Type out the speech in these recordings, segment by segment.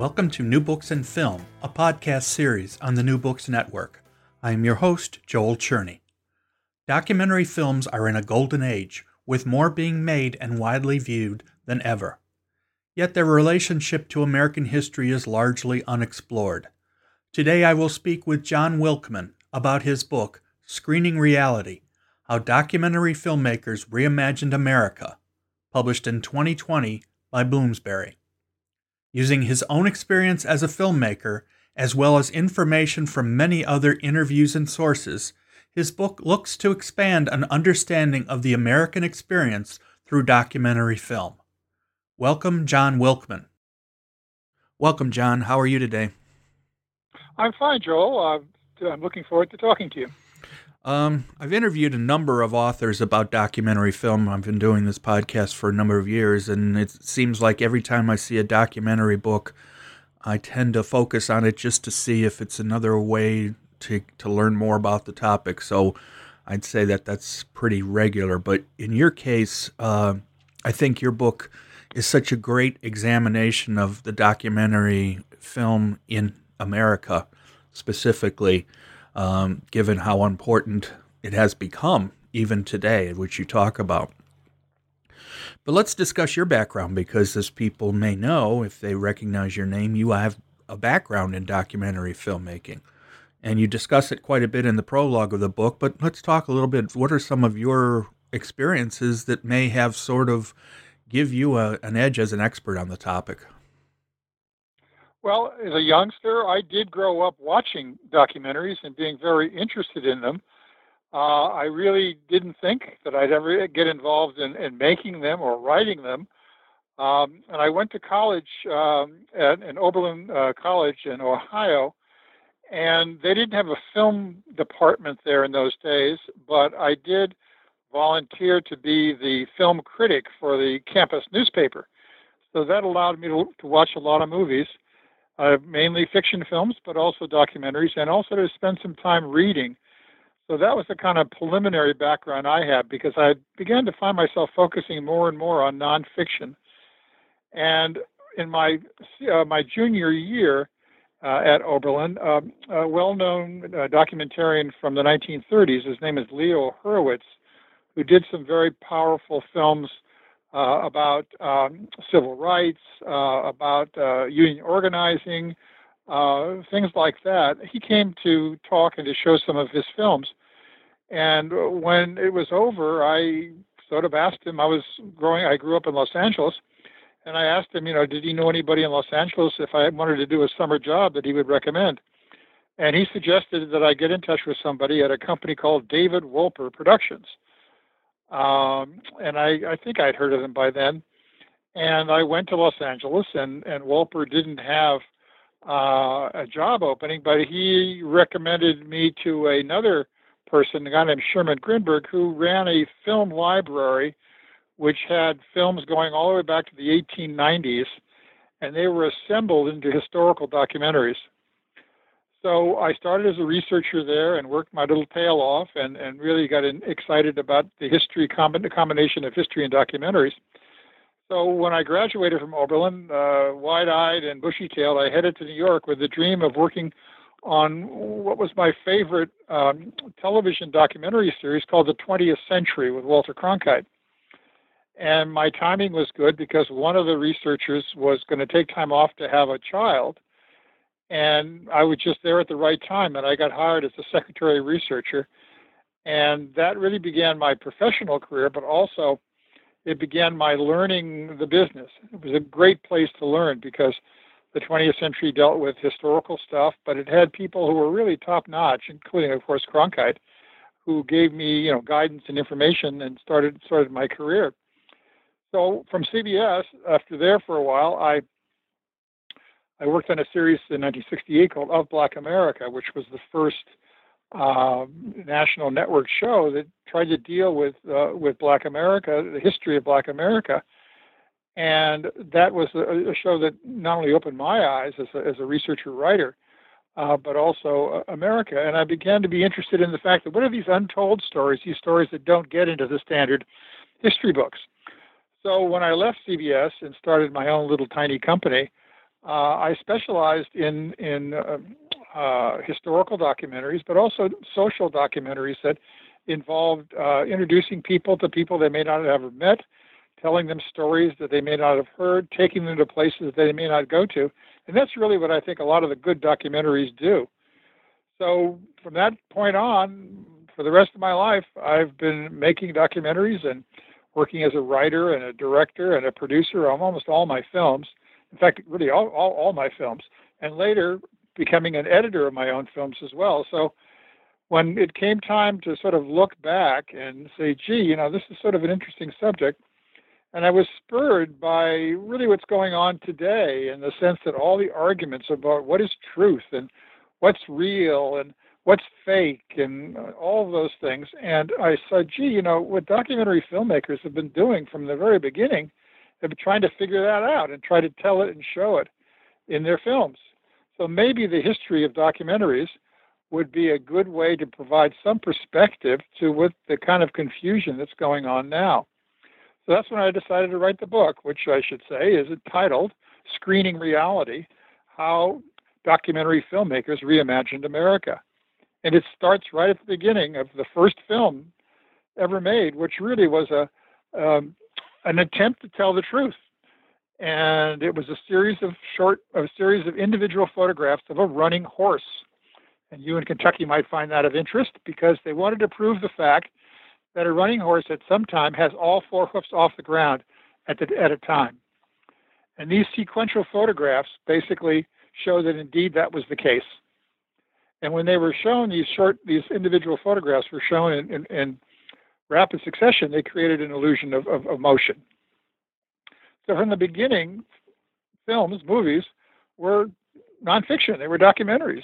Welcome to New Books and Film, a podcast series on the New Books Network. I am your host, Joel Cherney. Documentary films are in a golden age, with more being made and widely viewed than ever. Yet their relationship to American history is largely unexplored. Today I will speak with John Wilkman about his book, Screening Reality How Documentary Filmmakers Reimagined America, published in 2020 by Bloomsbury. Using his own experience as a filmmaker, as well as information from many other interviews and sources, his book looks to expand an understanding of the American experience through documentary film. Welcome, John Wilkman. Welcome, John. How are you today? I'm fine, Joel. Uh, I'm looking forward to talking to you. Um, I've interviewed a number of authors about documentary film. I've been doing this podcast for a number of years, and it seems like every time I see a documentary book, I tend to focus on it just to see if it's another way to to learn more about the topic. So I'd say that that's pretty regular. But in your case, uh, I think your book is such a great examination of the documentary film in America specifically um, given how important it has become even today, which you talk about. But let's discuss your background because, as people may know, if they recognize your name, you have a background in documentary filmmaking. And you discuss it quite a bit in the prologue of the book, but let's talk a little bit. What are some of your experiences that may have sort of give you a, an edge as an expert on the topic? Well, as a youngster, I did grow up watching documentaries and being very interested in them. Uh, I really didn't think that I'd ever get involved in, in making them or writing them. Um, and I went to college um, at Oberlin uh, College in Ohio, and they didn't have a film department there in those days, but I did volunteer to be the film critic for the campus newspaper. So that allowed me to, to watch a lot of movies uh, mainly fiction films, but also documentaries, and also to spend some time reading. So that was the kind of preliminary background I had because I began to find myself focusing more and more on nonfiction. And in my uh, my junior year uh, at Oberlin, um, a well-known uh, documentarian from the 1930s, his name is Leo Hurwitz, who did some very powerful films uh, about um, civil rights, uh, about uh, union organizing, uh, things like that. He came to talk and to show some of his films. And when it was over, I sort of asked him. I was growing. I grew up in Los Angeles, and I asked him, you know, did he know anybody in Los Angeles if I wanted to do a summer job that he would recommend? And he suggested that I get in touch with somebody at a company called David Wolper Productions. Um, and I, I think I'd heard of them by then. And I went to Los Angeles, and, and Wolper didn't have uh, a job opening, but he recommended me to another person, a guy named Sherman Grinberg, who ran a film library which had films going all the way back to the 1890s, and they were assembled into historical documentaries. So I started as a researcher there and worked my little tail off and, and really got in, excited about the history, the combination of history and documentaries. So when I graduated from Oberlin, uh, wide-eyed and bushy-tailed, I headed to New York with the dream of working on what was my favorite um, television documentary series called The 20th Century with Walter Cronkite. And my timing was good because one of the researchers was going to take time off to have a child – and I was just there at the right time, and I got hired as a secretary researcher, and that really began my professional career, but also it began my learning the business. It was a great place to learn because the 20th century dealt with historical stuff, but it had people who were really top notch, including, of course, Cronkite, who gave me, you know, guidance and information and started started my career. So from CBS, after there for a while, I I worked on a series in 1968 called Of Black America, which was the first uh, national network show that tried to deal with uh, with Black America, the history of Black America, and that was a, a show that not only opened my eyes as a, as a researcher writer, uh, but also uh, America. And I began to be interested in the fact that what are these untold stories, these stories that don't get into the standard history books. So when I left CBS and started my own little tiny company, I specialized in in uh, uh, historical documentaries, but also social documentaries that involved uh, introducing people to people they may not have ever met, telling them stories that they may not have heard, taking them to places they may not go to. And that's really what I think a lot of the good documentaries do. So from that point on, for the rest of my life, I've been making documentaries and working as a writer and a director and a producer on almost all my films. In fact, really all, all, all my films. And later becoming an editor of my own films as well. So when it came time to sort of look back and say, gee, you know, this is sort of an interesting subject, and I was spurred by really what's going on today in the sense that all the arguments about what is truth and what's real and what's fake and all those things. And I said, gee, you know, what documentary filmmakers have been doing from the very beginning, they've been trying to figure that out and try to tell it and show it in their films. So maybe the history of documentaries would be a good way to provide some perspective to what the kind of confusion that's going on now. So that's when I decided to write the book, which I should say is entitled Screening Reality How Documentary Filmmakers Reimagined America. And it starts right at the beginning of the first film ever made, which really was a um, an attempt to tell the truth. And it was a series of short, a series of individual photographs of a running horse. And you in Kentucky might find that of interest because they wanted to prove the fact that a running horse at some time has all four hoofs off the ground at, the, at a time. And these sequential photographs basically show that indeed that was the case. And when they were shown, these short, these individual photographs were shown in, in, in rapid succession, they created an illusion of, of, of motion. So from the beginning, films, movies, were nonfiction. They were documentaries.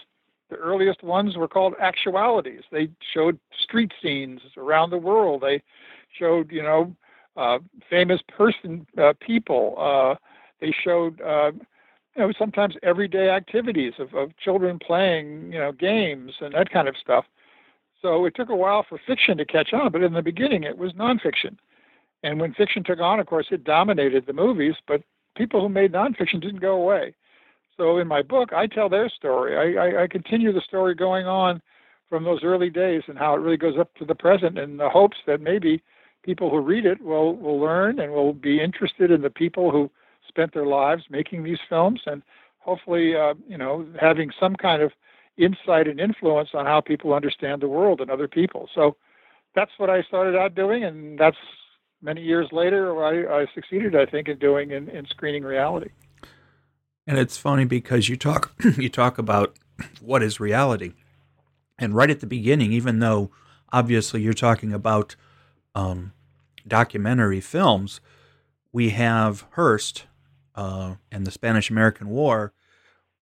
The earliest ones were called actualities. They showed street scenes around the world. They showed, you know, uh, famous person, uh, people. Uh, they showed, uh, you know, sometimes everyday activities of, of children playing, you know, games and that kind of stuff. So it took a while for fiction to catch on, but in the beginning it was nonfiction. And when fiction took on, of course, it dominated the movies, but people who made nonfiction didn't go away. So in my book, I tell their story. I, I, I continue the story going on from those early days and how it really goes up to the present in the hopes that maybe people who read it will, will learn and will be interested in the people who spent their lives making these films and hopefully, uh, you know, having some kind of insight and influence on how people understand the world and other people. So that's what I started out doing, and that's many years later I, I succeeded, I think, in doing in, in screening reality. And it's funny because you talk you talk about what is reality, and right at the beginning, even though obviously you're talking about um, documentary films, we have Hearst uh, and the Spanish American War,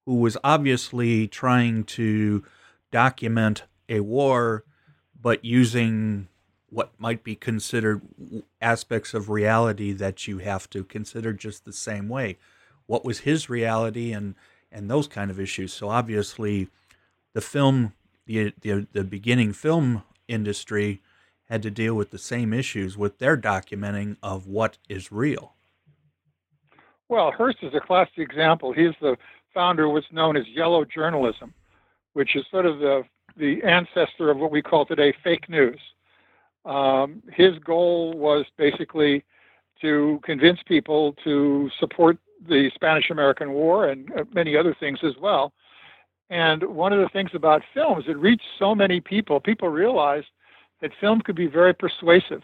who was obviously trying to document a war, but using what might be considered aspects of reality that you have to consider just the same way what was his reality and and those kind of issues. So obviously, the film, the the, the beginning film industry had to deal with the same issues with their documenting of what is real. Well, Hearst is a classic example. He's the founder was known as yellow journalism, which is sort of the the ancestor of what we call today fake news. Um, his goal was basically to convince people to support the Spanish American War and uh, many other things as well. And one of the things about films, it reached so many people. People realized that film could be very persuasive.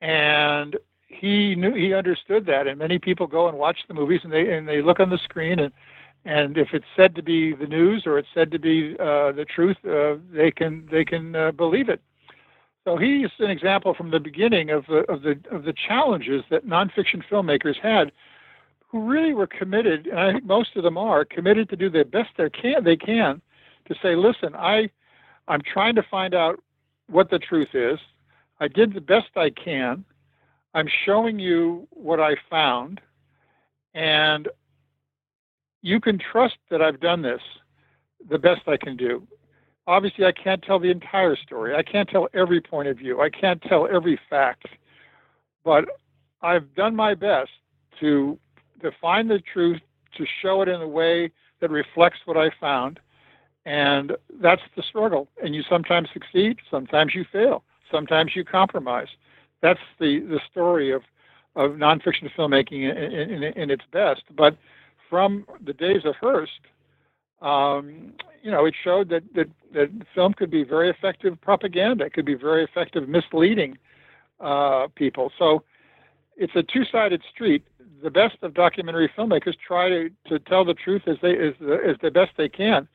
And he knew he understood that and many people go and watch the movies and they and they look on the screen and and if it's said to be the news or it's said to be uh, the truth uh, they can they can uh, believe it So he's an example from the beginning of the of the of the challenges that nonfiction filmmakers had, who really were committed, and I think most of them are committed to do the best they can they can to say, listen, I I'm trying to find out what the truth is. I did the best I can. I'm showing you what I found, and you can trust that I've done this the best I can do obviously I can't tell the entire story. I can't tell every point of view. I can't tell every fact. But I've done my best to define the truth, to show it in a way that reflects what I found. And that's the struggle. And you sometimes succeed, sometimes you fail, sometimes you compromise. That's the, the story of, of nonfiction filmmaking in, in, in its best. But from the days of Hearst, um, you know, it showed that, that, that film could be very effective propaganda, it could be very effective misleading uh, people. So it's a two sided street. The best of documentary filmmakers try to, to tell the truth as they as the, as the best they can,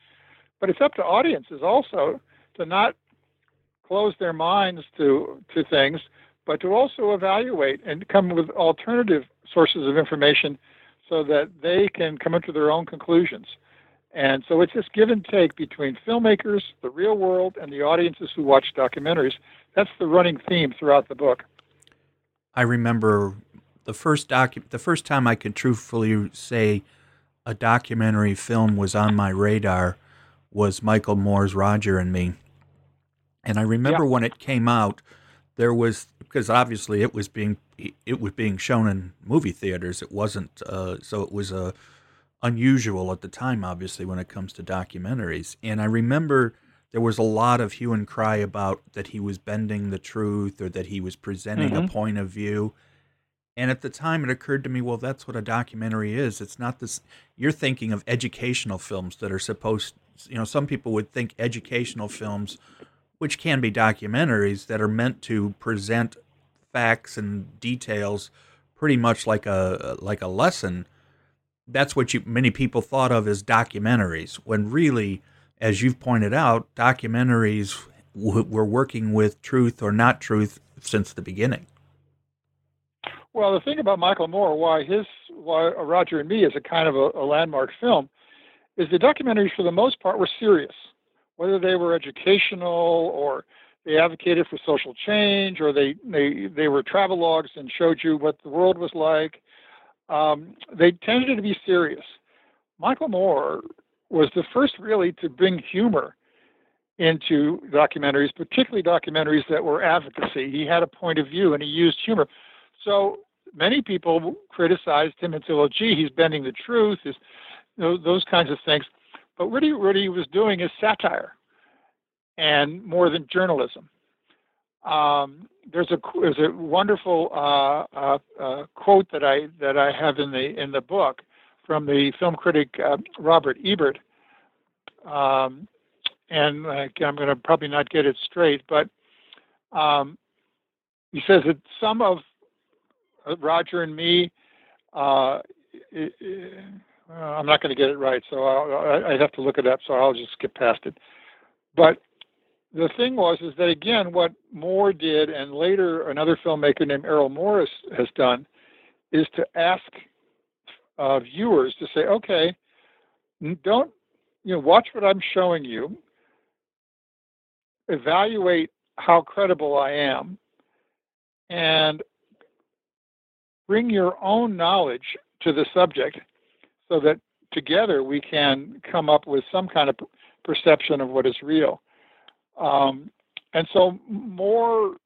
but it's up to audiences also to not close their minds to to things, but to also evaluate and come with alternative sources of information so that they can come to their own conclusions. And so it's this give and take between filmmakers, the real world, and the audiences who watch documentaries. That's the running theme throughout the book. I remember the first docu- the first time I could truthfully say a documentary film was on my radar was Michael Moore's Roger and Me. And I remember yeah. when it came out, there was because obviously it was being it was being shown in movie theaters. It wasn't uh, so it was a unusual at the time, obviously, when it comes to documentaries. And I remember there was a lot of hue and cry about that he was bending the truth or that he was presenting mm-hmm. a point of view. And at the time, it occurred to me, well, that's what a documentary is. It's not this. You're thinking of educational films that are supposed, you know, some people would think educational films, which can be documentaries, that are meant to present facts and details pretty much like a like a lesson that's what you, many people thought of as documentaries, when really, as you've pointed out, documentaries w- were working with truth or not truth since the beginning. Well, the thing about Michael Moore, why his why Roger and Me is a kind of a, a landmark film, is the documentaries for the most part were serious, whether they were educational or they advocated for social change or they they they were travelogues and showed you what the world was like um, they tended to be serious. Michael Moore was the first really to bring humor into documentaries, particularly documentaries that were advocacy. He had a point of view and he used humor. So many people criticized him and said, well, gee, he's bending the truth, is those kinds of things. But what he, what he was doing is satire and more than journalism. Um, there's a there's a wonderful uh, uh, uh, quote that I that I have in the in the book from the film critic uh, Robert Ebert, um, and I'm going to probably not get it straight, but um, he says that some of uh, Roger and me. Uh, I'm not going to get it right, so I'll, I'd have to look it up. So I'll just skip past it. But the thing was is that again, what Moore did, and later another filmmaker named Errol Morris has done, is to ask uh, viewers to say, okay, don't you know, watch what I'm showing you, evaluate how credible I am, and bring your own knowledge to the subject, so that together we can come up with some kind of perception of what is real. Um, and so Moore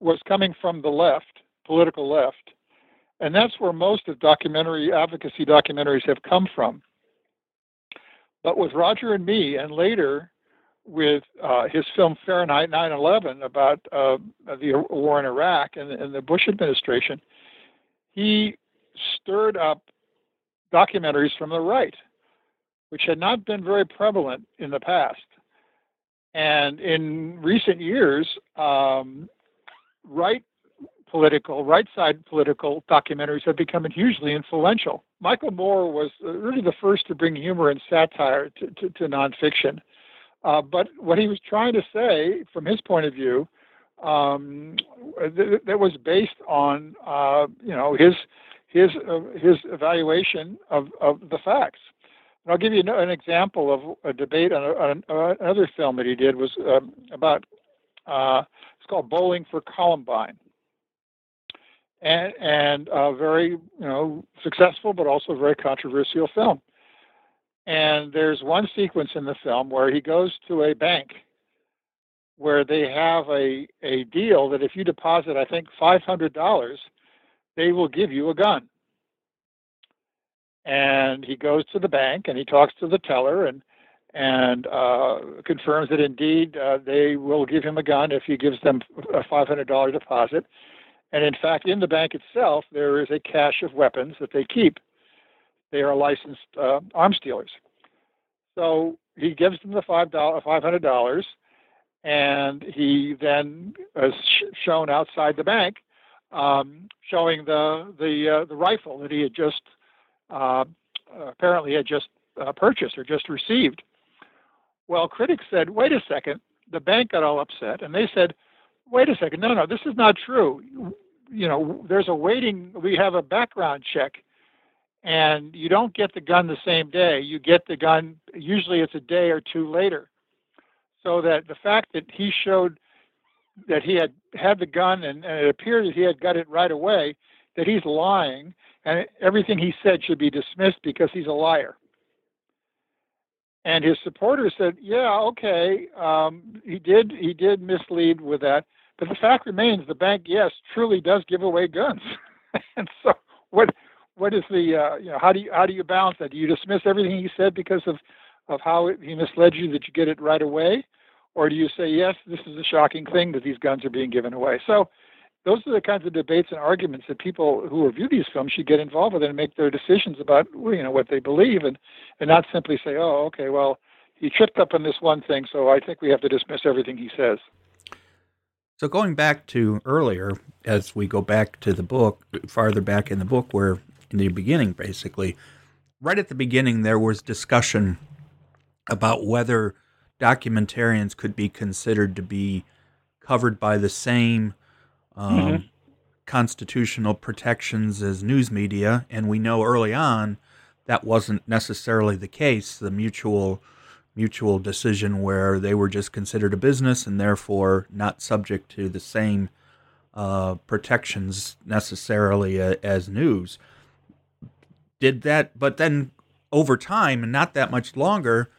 was coming from the left, political left, and that's where most of documentary advocacy documentaries have come from. But with Roger and Me, and later with uh, his film Fahrenheit 9/11 about uh, the war in Iraq and, and the Bush administration, he stirred up documentaries from the right, which had not been very prevalent in the past. And in recent years, um, right political, right side political documentaries have become hugely influential. Michael Moore was really the first to bring humor and satire to, to, to nonfiction. Uh, but what he was trying to say, from his point of view, um, th- that was based on uh, you know his his uh, his evaluation of, of the facts. And I'll give you an example of a debate on, a, on another film that he did was um, about uh, it's called Bowling for Columbine, and and a very you know successful but also very controversial film. And there's one sequence in the film where he goes to a bank where they have a, a deal that if you deposit, I think, $500, they will give you a gun. And he goes to the bank and he talks to the teller and and uh, confirms that indeed uh, they will give him a gun if he gives them a $500 deposit. And in fact, in the bank itself, there is a cache of weapons that they keep. They are licensed uh, arms dealers. So he gives them the five dollar, five hundred dollars, and he then is shown outside the bank, um, showing the the uh, the rifle that he had just uh, apparently had just uh, purchased or just received. Well, critics said, "Wait a second." The bank got all upset, and they said, "Wait a second, no, no, this is not true. You know, there's a waiting. We have a background check." And you don't get the gun the same day. You get the gun, usually it's a day or two later so that the fact that he showed that he had had the gun and, and, it appeared that he had got it right away, that he's lying, and everything he said should be dismissed because he's a liar. And his supporters said, "Yeah, okay, um, he did he did mislead with that, but the fact remains, the bank, yes, truly does give away guns. and so, what what is the uh, you know how do you how do you balance that? Do you dismiss everything he said because of of how he misled you that you get it right away? Or do you say, yes, this is a shocking thing that these guns are being given away? So those are the kinds of debates and arguments that people who review these films should get involved with and make their decisions about you know what they believe and and not simply say, oh, okay, well, he tripped up on this one thing, so I think we have to dismiss everything he says. So going back to earlier, as we go back to the book, farther back in the book, where in the beginning, basically, right at the beginning, there was discussion about whether documentarians could be considered to be covered by the same um, mm-hmm. constitutional protections as news media, and we know early on that wasn't necessarily the case. The mutual mutual decision where they were just considered a business and therefore not subject to the same uh, protections necessarily uh, as news. Did that, but then over time, and not that much longer,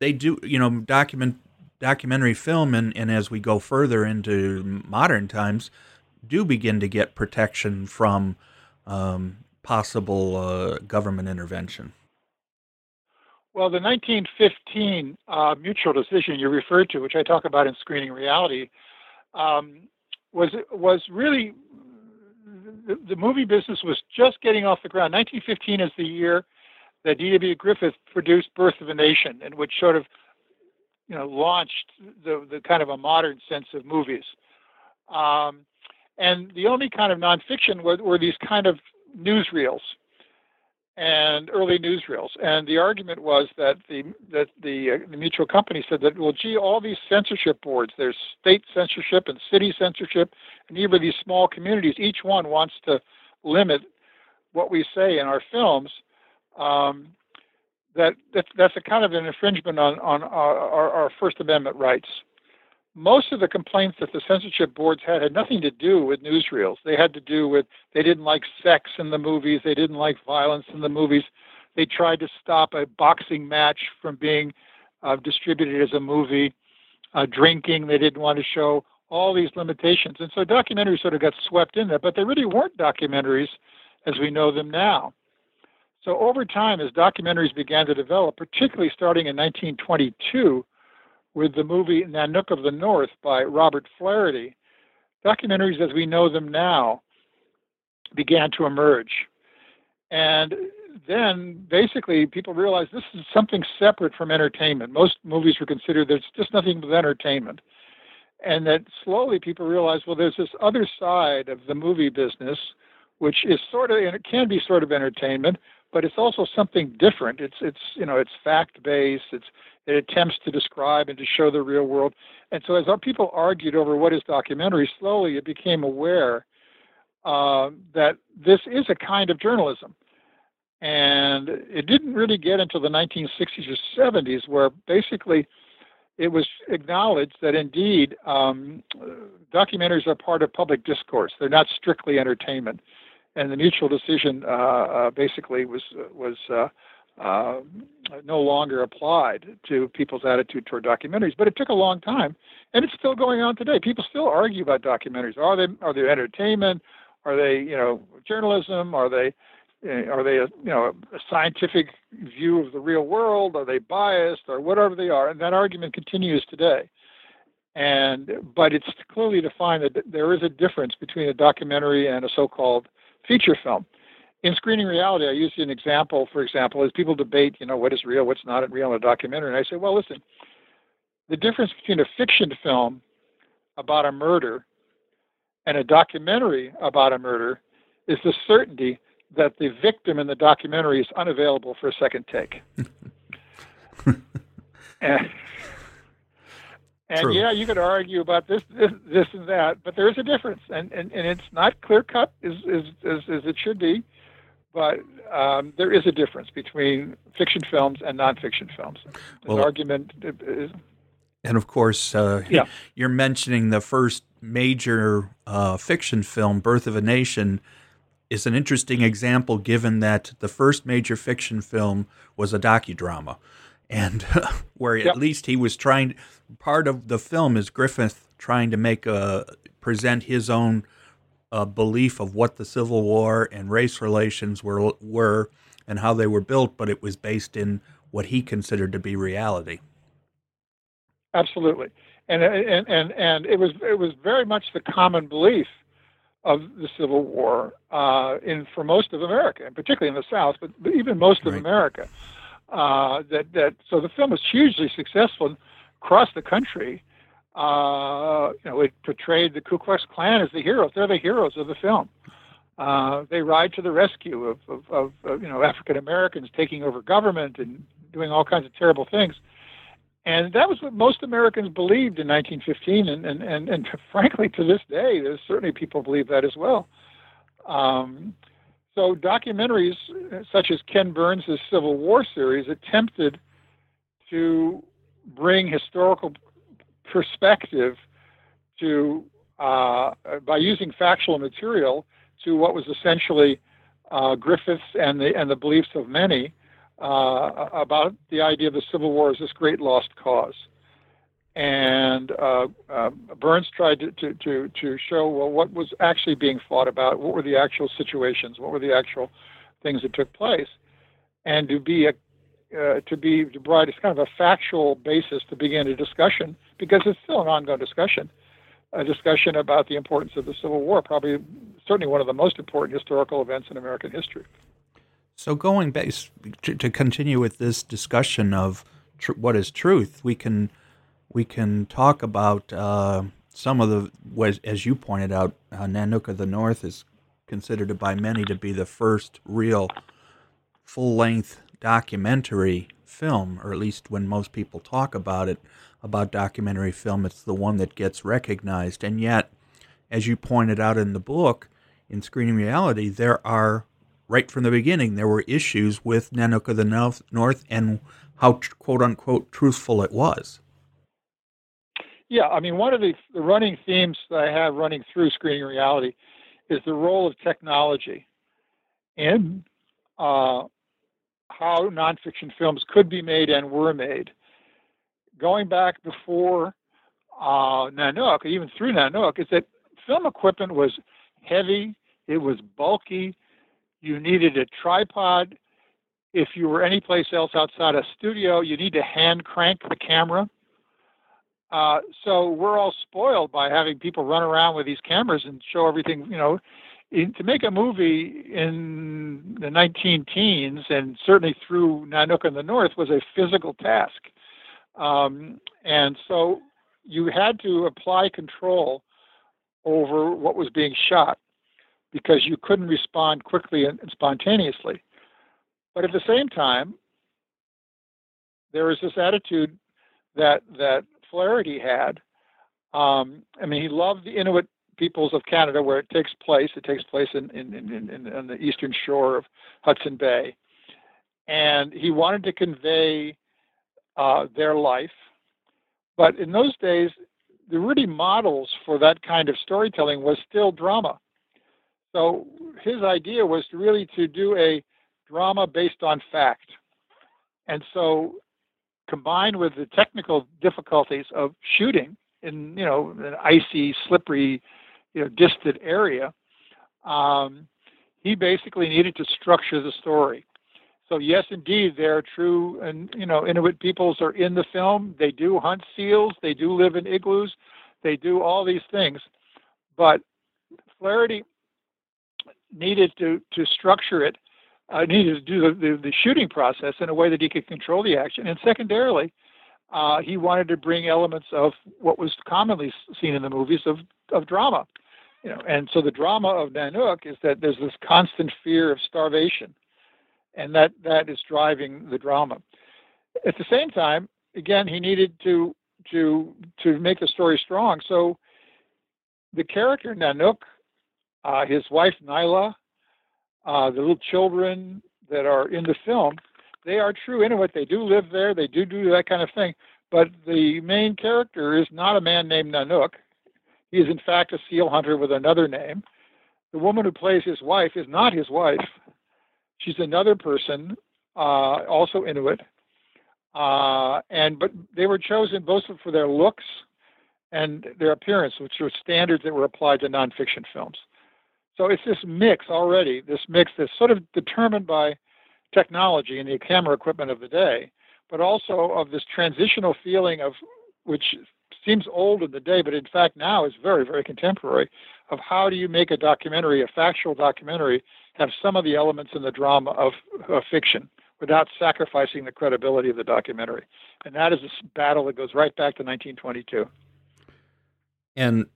they do, you know, document documentary film, and, and as we go further into modern times, do begin to get protection from um, possible uh, government intervention. Well, the 1915 uh, mutual decision you referred to, which I talk about in Screening Reality, um, was was really the, the, movie business was just getting off the ground. 1915 is the year that D.W. Griffith produced Birth of a Nation, and which sort of, you know, launched the, the kind of a modern sense of movies. Um, and the only kind of nonfiction were, were these kind of newsreels and early newsreels. And the argument was that the that the, uh, the mutual company said that well, gee, all these censorship boards, there's state censorship and city censorship, and even these small communities, each one wants to limit what we say in our films um, that, that that's a kind of an infringement on on our, our, our, First Amendment rights. Most of the complaints that the censorship boards had had nothing to do with newsreels. They had to do with they didn't like sex in the movies, they didn't like violence in the movies. They tried to stop a boxing match from being uh, distributed as a movie. Uh, drinking, they didn't want to show all these limitations, and so documentaries sort of got swept in there. But they really weren't documentaries as we know them now. So over time, as documentaries began to develop, particularly starting in 1922 with the movie Nanook of the North by Robert Flaherty, documentaries as we know them now began to emerge. And then basically people realized this is something separate from entertainment. Most movies were considered there's just nothing but entertainment. And that slowly people realized, well, there's this other side of the movie business, which is sort of, and it can be sort of entertainment, but it's also something different. It's it's you know it's fact based. It's It attempts to describe and to show the real world. And so, as our people argued over what is documentary, slowly it became aware uh, that this is a kind of journalism. And it didn't really get until the 1960s or 70s where basically it was acknowledged that indeed um, documentaries are part of public discourse. They're not strictly entertainment. And the mutual decision uh, uh, basically was was uh, uh, no longer applied to people's attitude toward documentaries. But it took a long time, and it's still going on today. People still argue about documentaries. Are they are they entertainment? Are they you know journalism? Are they eh, are they a, you know a scientific view of the real world? Are they biased or whatever they are? And that argument continues today. And but it's clearly defined that there is a difference between a documentary and a so-called feature film in screening reality, I use an example, for example, as people debate, you know, what is real, what's not real in a documentary. And I say, well, listen, the difference between a fiction film about a murder and a documentary about a murder is the certainty that the victim in the documentary is unavailable for a second take. and, and yeah, you could argue about this, this, this, and that, but there is a difference, and and, and it's not clear cut as, as as as it should be but um, there is a difference between fiction films and nonfiction films. The well, argument is. And of course, uh, yeah. you're mentioning the first major uh, fiction film, Birth of a Nation, is an interesting example given that the first major fiction film was a docudrama. And where at least he was trying, part of the film is Griffith trying to make a present his own a belief of what the Civil War and race relations were were and how they were built, but it was based in what he considered to be reality. Absolutely, and and and and it was it was very much the common belief of the Civil War uh, in for most of America, and particularly in the South, but, but even most of right. America. Uh, that that so the film was hugely successful across the country, uh, you know, it portrayed the Ku Klux Klan as the heroes. They're the heroes of the film. Uh, they ride to the rescue of, of, of, of you know African Americans taking over government and doing all kinds of terrible things. And that was what most Americans believed in 1915, and, and, and, and frankly, to this day, there's certainly people believe that as well. Um, so documentaries such as Ken Burns' Civil War series attempted to bring historical perspective to uh, by using factual material to what was essentially uh, Griffiths and the and the beliefs of many uh, about the idea of the Civil War as this great lost cause. And uh, uh, Burns tried to, to, to, to show well what was actually being fought about, what were the actual situations, what were the actual things that took place, and to be a uh, to be to provide kind of a factual basis to begin a discussion because it's still an ongoing discussion, a discussion about the importance of the Civil War, probably certainly one of the most important historical events in American history. So, going back to, to continue with this discussion of tr- what is truth, we can we can talk about uh, some of the, ways, as you pointed out, uh, Nanook of the North is considered by many to be the first real full length documentary film, or at least when most people talk about it, about documentary film, it's the one that gets recognized. And yet, as you pointed out in the book, in Screening Reality, there are, right from the beginning, there were issues with Nanook of the North and how quote unquote truthful it was. Yeah, I mean, one of the, the running themes that I have running through Screening Reality is the role of technology in uh, how nonfiction films could be made and were made. Going back before uh, Nanook, even through Nanook, is that film equipment was heavy, it was bulky, you needed a tripod. If you were anyplace else outside a studio, you need to hand crank the camera. Uh, so we're all spoiled by having people run around with these cameras and show everything, you know, in, to make a movie in the 19 teens and certainly through Nanook in the North was a physical task. Um, and so you had to apply control over what was being shot because you couldn't respond quickly and, and spontaneously. But at the same time, there was this attitude that that Flaherty had. Um, I mean, he loved the Inuit peoples of Canada, where it takes place. It takes place in in, in, in, in the eastern shore of Hudson Bay, and he wanted to convey uh, their life. But in those days, the really models for that kind of storytelling was still drama. So his idea was really to do a drama based on fact. And so combined with the technical difficulties of shooting in, you know, an icy, slippery, you know, distant area, um, he basically needed to structure the story. So yes, indeed, there are true and you know Inuit peoples are in the film. They do hunt seals. They do live in igloos. They do all these things, but Flaherty needed to to structure it. Uh, needed to do the, the, the, shooting process in a way that he could control the action, and secondarily, uh, he wanted to bring elements of what was commonly seen in the movies of of drama. You know, and so the drama of Nanook is that there's this constant fear of starvation and that that is driving the drama. At the same time, again, he needed to to to make the story strong. So the character Nanook, uh, his wife Nyla, uh, the little children that are in the film, they are true Inuit. They do live there. They do do that kind of thing. But the main character is not a man named Nanook. He is in fact a seal hunter with another name. The woman who plays his wife is not his wife. She's another person, uh, also Inuit, uh, and but they were chosen both for their looks and their appearance, which were standards that were applied to nonfiction films. So it's this mix already, this mix that's sort of determined by technology and the camera equipment of the day, but also of this transitional feeling of which seems old in the day, but in fact now is very, very contemporary, of how do you make a documentary, a factual documentary, have some of the elements in the drama of, of fiction without sacrificing the credibility of the documentary. And that is a battle that goes right back to 1922. And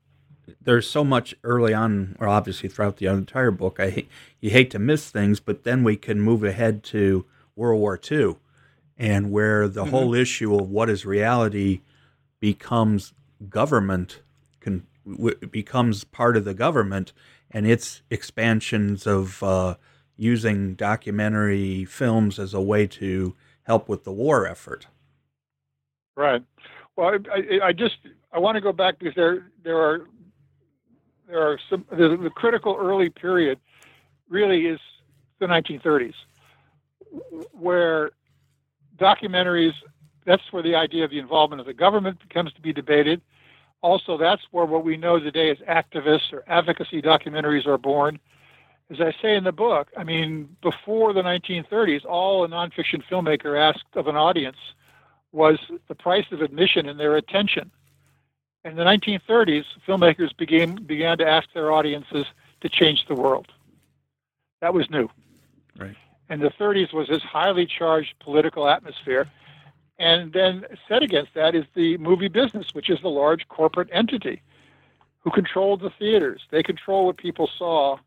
there's so much early on, or obviously throughout the entire book. I you hate to miss things, but then we can move ahead to World War II, and where the mm-hmm. whole issue of what is reality becomes government can w- becomes part of the government and its expansions of uh, using documentary films as a way to help with the war effort. Right. Well, I, I just I want to go back because there there are there are some the, the critical early period really is the 1930s where documentaries that's where the idea of the involvement of the government becomes to be debated. Also, that's where what we know today as activists or advocacy documentaries are born. As I say in the book, I mean, before the 1930s, all a nonfiction filmmaker asked of an audience was the price of admission and their attention. In the 1930s, filmmakers began, began to ask their audiences to change the world. That was new. Right. And the 30s was this highly charged political atmosphere and then set against that is the movie business, which is the large corporate entity who controlled the theaters. They control what people saw.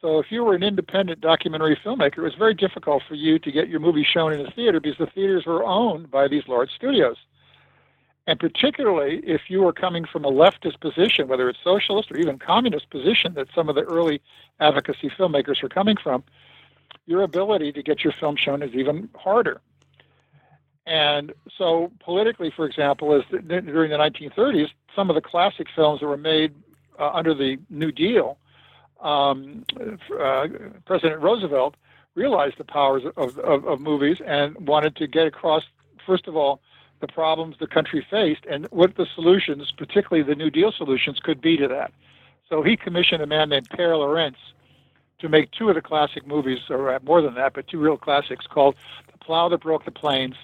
So if you were an independent documentary filmmaker, it was very difficult for you to get your movie shown in a theater because the theaters were owned by these large studios. And particularly if you were coming from a leftist position, whether it's socialist or even communist position that some of the early advocacy filmmakers were coming from, your ability to get your film shown is even harder. And so, politically, for example, is during the 1930s, some of the classic films that were made uh, under the New Deal, um, uh, President Roosevelt realized the powers of, of, of, movies and wanted to get across, first of all, the problems the country faced and what the solutions, particularly the New Deal solutions, could be to that. So he commissioned a man named Pare Lorentz to make two of the classic movies, or more than that, but two real classics called The Plow That Broke the Plains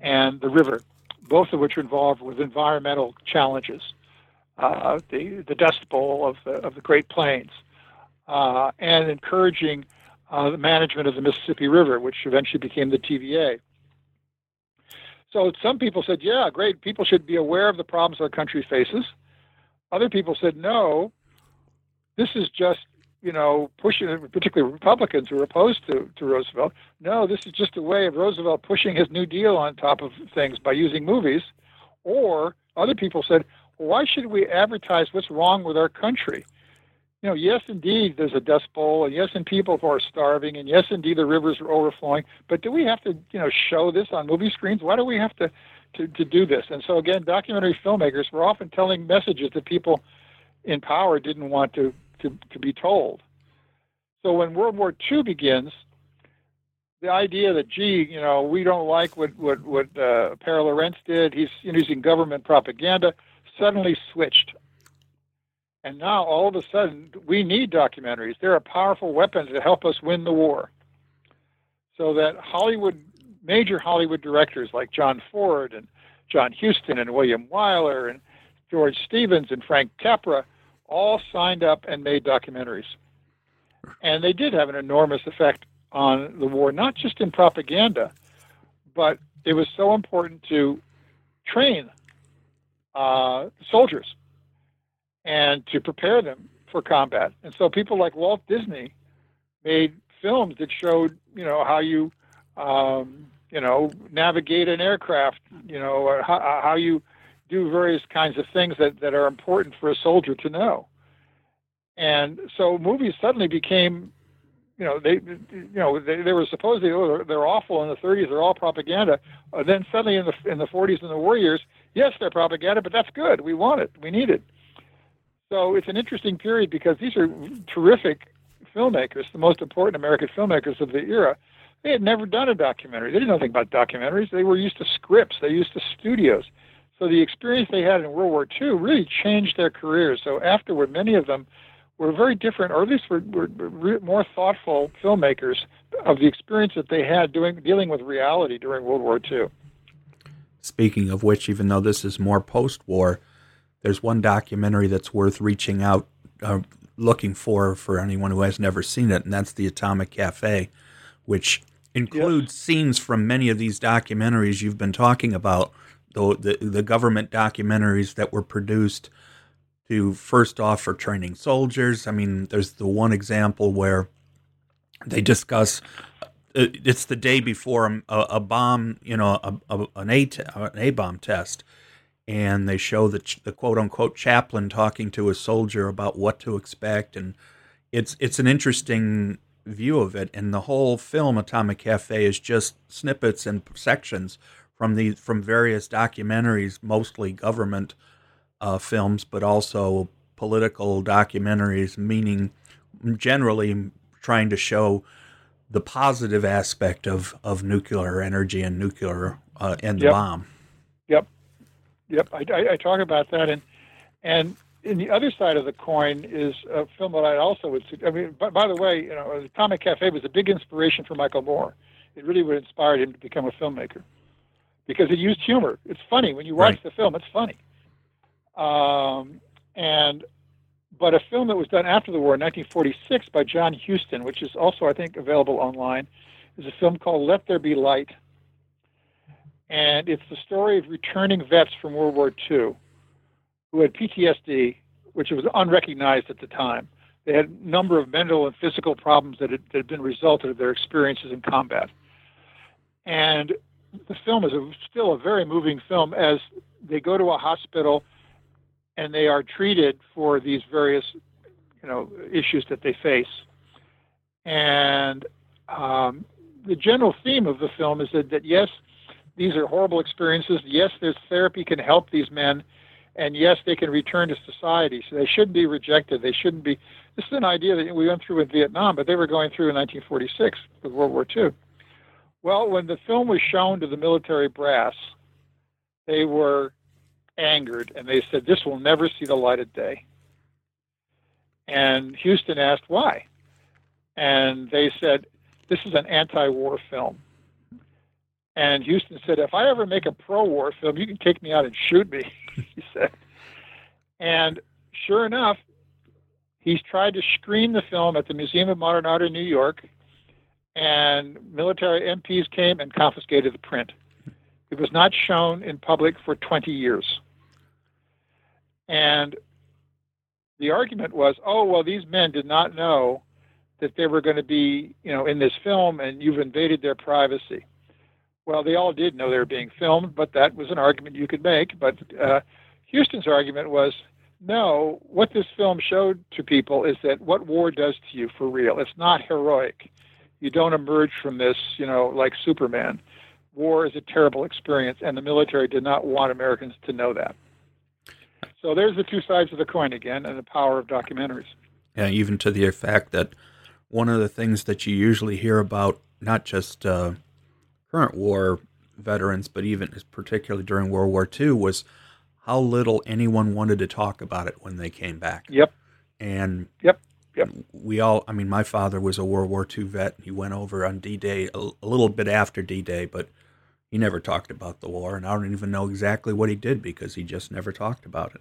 and the river, both of which are involved with environmental challenges. Uh, the, the Dust Bowl of the, of the Great Plains, uh, and encouraging uh, the management of the Mississippi River, which eventually became the TVA. So some people said, yeah, great, people should be aware of the problems our country faces. Other people said, no, this is just you know, pushing, particularly Republicans who were opposed to, to Roosevelt. No, this is just a way of Roosevelt pushing his New Deal on top of things by using movies. Or other people said, why should we advertise what's wrong with our country? You know, yes, indeed, there's a dust bowl, and yes, and people who are starving, and yes, indeed, the rivers are overflowing. But do we have to, you know, show this on movie screens? Why do we have to, to, to do this? And so, again, documentary filmmakers were often telling messages that people in power didn't want to to, to be told. So when World War II begins, the idea that gee, you know, we don't like what what what uh, did. He's using government propaganda. Suddenly switched, and now all of a sudden we need documentaries. They're a powerful weapon to help us win the war. So that Hollywood, major Hollywood directors like John Ford and John Huston and William Wyler and George Stevens and Frank Capra all signed up and made documentaries. And they did have an enormous effect on the war, not just in propaganda, but it was so important to train uh, soldiers and to prepare them for combat. And so people like Walt Disney made films that showed, you know, how you, um, you know, navigate an aircraft, you know, how, how you do various kinds of things that, that are important for a soldier to know. And so movies suddenly became, you know, they, you know, they, they were supposedly oh, they're, awful in the 30s. They're all propaganda. Uh, then suddenly in the in the 40s and the war years, yes, they're propaganda, but that's good. We want it. We need it. So it's an interesting period because these are terrific filmmakers, the most important American filmmakers of the era. They had never done a documentary. They didn't know anything about documentaries. They were used to scripts. They used to studios. So the experience they had in World War II really changed their careers. So afterward, many of them were very different, or at least were, were, were more thoughtful filmmakers of the experience that they had doing dealing with reality during World War II. Speaking of which, even though this is more post-war, there's one documentary that's worth reaching out, uh, looking for for anyone who has never seen it, and that's the Atomic Cafe, which includes yes. scenes from many of these documentaries you've been talking about the, the, the government documentaries that were produced to first off for training soldiers. I mean, there's the one example where they discuss uh, it's the day before a, a bomb, you know, a, a, an A an A bomb test, and they show the the quote unquote chaplain talking to a soldier about what to expect, and it's it's an interesting view of it. And the whole film Atomic Cafe is just snippets and sections from the from various documentaries, mostly government uh, films, but also political documentaries, meaning generally trying to show the positive aspect of, of nuclear energy and nuclear uh, and the yep. bomb. Yep. I, I, I, talk about that, and and in the other side of the coin is a film that I also would. I mean, by, by the way, you know, Atomic Cafe was a big inspiration for Michael Moore. It really would inspire him to become a filmmaker because it used humor. It's funny when you watch right. the film. It's funny. Um, and but a film that was done after the war in 1946 by John Huston, which is also I think available online, is a film called Let There Be Light. And it's the story of returning vets from World War II who had PTSD, which was unrecognized at the time. They had a number of mental and physical problems that had, that had been resulted of their experiences in combat. And the film is a, still a very moving film as they go to a hospital and they are treated for these various you know issues that they face and um, the general theme of the film is that, that yes these are horrible experiences yes there's therapy can help these men and yes they can return to society so they shouldn't be rejected they shouldn't be this is an idea that we went through in vietnam but they were going through in 1946 with world war ii well, when the film was shown to the military brass, they were angered and they said, This will never see the light of day. And Huston asked why. And they said, This is an anti war film. And Huston said, If I ever make a pro war film, you can take me out and shoot me, he said. And sure enough, he's tried to screen the film at the Museum of Modern Art in New York and military MPs came and confiscated the print. It was not shown in public for 20 years. And the argument was, oh well, these men did not know that they were going to be, you know, in this film, and you've invaded their privacy. Well, they all did know they were being filmed, but that was an argument you could make. But uh, Huston's argument was, no, what this film showed to people is that what war does to you for real. It's not heroic. You don't emerge from this, you know, like Superman. War is a terrible experience, and the military did not want Americans to know that. So there's the two sides of the coin again, and the power of documentaries. Yeah, even to the fact that one of the things that you usually hear about, not just uh, current war veterans, but even particularly during World War II, was how little anyone wanted to talk about it when they came back. Yep. And yep. Yep. We all, I mean, my father was a World War II vet. He went over on D Day a, a little bit after D Day, but he never talked about the war. And I don't even know exactly what he did because he just never talked about it.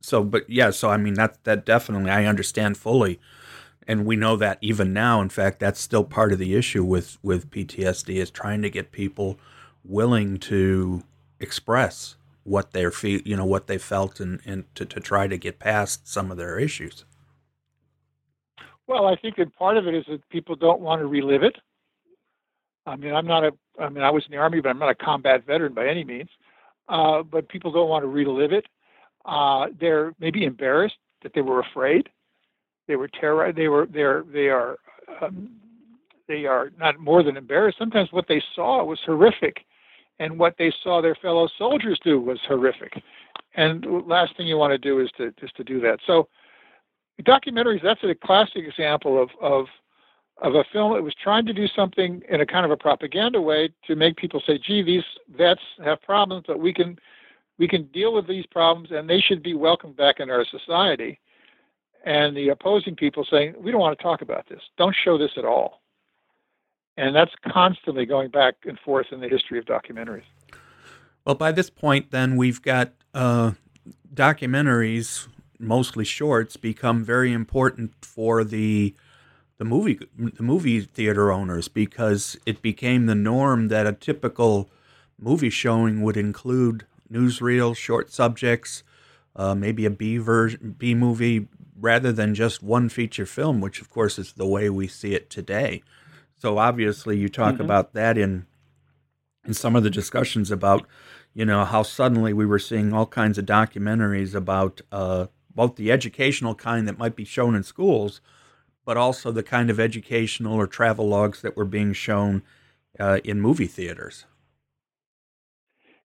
So, but yeah, so I mean, that, that definitely, I understand fully and we know that even now in fact that's still part of the issue with with PTSD is trying to get people willing to express what they're feel you know what they felt and and to, to try to get past some of their issues. Well i think that part of it is that people don't want to relive it. I mean i'm not a i mean i was in the army but i'm not a combat veteran by any means. Uh, but people don't want to relive it. Uh, they're maybe embarrassed that they were afraid they were terrorized. They were they're they are um, they are not more than embarrassed. Sometimes what they saw was horrific, and what they saw their fellow soldiers do was horrific. And last thing you want to do is to just to do that. So documentaries that's a classic example of of of a film that was trying to do something in a kind of a propaganda way to make people say, "Gee, these vets have problems, but we can we can deal with these problems, and they should be welcomed back in our society." And the opposing people saying, we don't want to talk about this. Don't show this at all. And that's constantly going back and forth in the history of documentaries. Well, by this point, then we've got uh, documentaries, mostly shorts, become very important for the the movie the movie theater owners because it became the norm that a typical movie showing would include newsreels, short subjects, uh, maybe a B version, B movie rather than just one feature film, which of course is the way we see it today. So obviously, you talk mm-hmm. about that in in some of the discussions about you know how suddenly we were seeing all kinds of documentaries about uh, both the educational kind that might be shown in schools, but also the kind of educational or travel logs that were being shown uh, in movie theaters.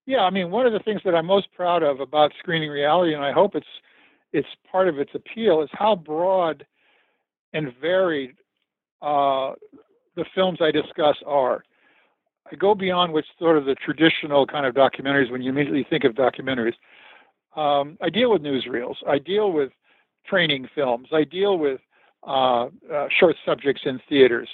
Yeah, I mean, one of the things that I'm most proud of about screening reality, and I hope it's it's part of its appeal is how broad and varied uh, the films I discuss are. I go beyond what's sort of the traditional kind of documentaries when you immediately think of documentaries. Um, I deal with newsreels. I deal with training films. I deal with uh, uh, short subjects in theaters.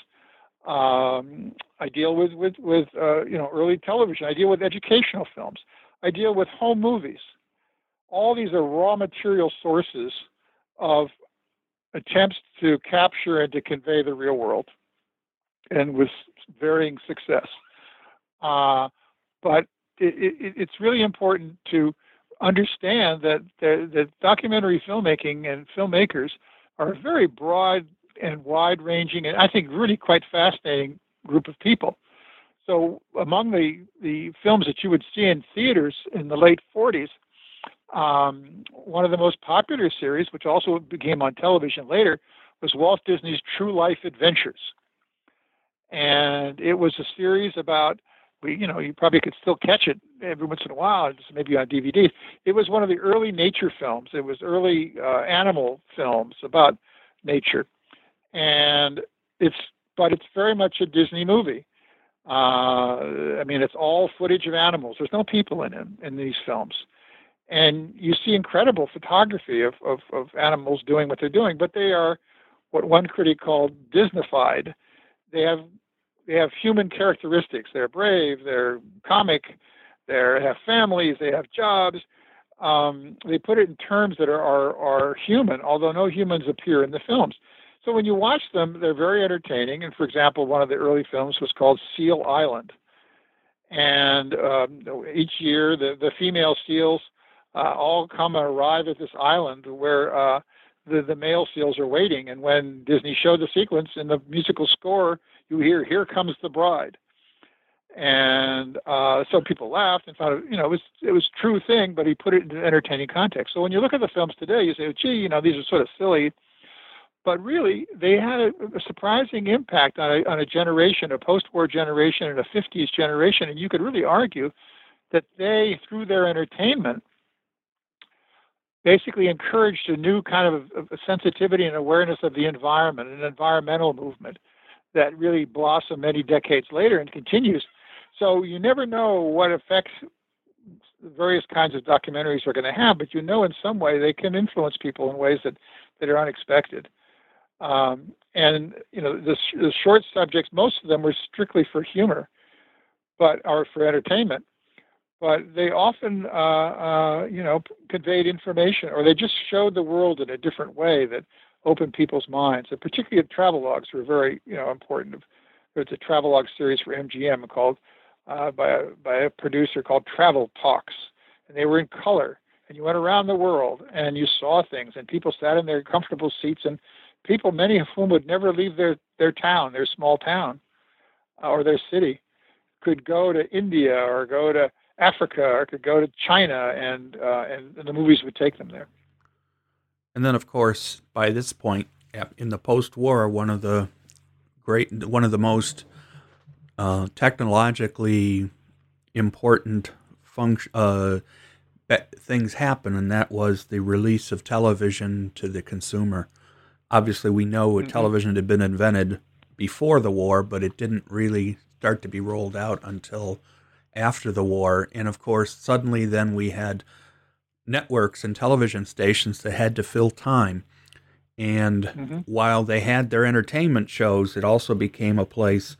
Um, I deal with with with uh, you know early television. I deal with educational films. I deal with home movies all these are raw material sources of attempts to capture and to convey the real world, and with varying success. Uh, but it, it, it's really important to understand that, that, that documentary filmmaking and filmmakers are a very broad and wide ranging, and I think really quite fascinating group of people. So, among the, the films that you would see in theaters in the late 40s, um, one of the most popular series, which also became on television later, was Walt Disney's True Life Adventures. And it was a series about, you know, you probably could still catch it every once in a while, just maybe on DVD. It was one of the early nature films. It was early uh, animal films about nature, and it's but it's very much a Disney movie. Uh, I mean, it's all footage of animals. There's no people in it in these films and you see incredible photography of, of, of animals doing what they're doing, but they are what one critic called Disneyfied. They have they have human characteristics. They're brave. They're comic. They have families. They have jobs. Um, they put it in terms that are, are are human, although no humans appear in the films. So when you watch them, they're very entertaining. And for example, one of the early films was called Seal Island, and um, each year the the female seals uh, all come and arrive at this island where uh, the the male seals are waiting. And when Disney showed the sequence in the musical score, you hear "Here Comes the Bride," and uh, so people laughed and thought you know it was it was true thing, but he put it into an entertaining context. So when you look at the films today, you say, "Gee, you know, these are sort of silly." But really, they had a, a surprising impact on a, on a generation, a post-war generation, and a 50s generation. And you could really argue that they, through their entertainment, basically encouraged a new kind of, of sensitivity and awareness of the environment, an environmental movement that really blossomed many decades later and continues. So you never know what effects various kinds of documentaries are going to have, but you know in some way they can influence people in ways that, that are unexpected. Um, and you know the, the short subjects, most of them were strictly for humor, but are for entertainment. But they often, uh, uh, you know, conveyed information, or they just showed the world in a different way that opened people's minds. And particularly, travel logs were very, you know, important. There's a travel log series for MGM called uh, by a, by a producer called Travel Talks, and they were in color. And you went around the world and you saw things, and people sat in their comfortable seats and people, many of whom would never leave their, their town, their small town, uh, or their city, could go to India or go to Africa or could go to China, and, uh, and, and the movies would take them there. And then, of course, by this point in the post-war, one of the great, one of the most uh, technologically important function uh, things happen, and that was the release of television to the consumer obviously we know mm-hmm. television had been invented before the war, but it didn't really start to be rolled out until after the war. And of course, suddenly then we had networks and television stations that had to fill time. And mm-hmm. while they had their entertainment shows, it also became a place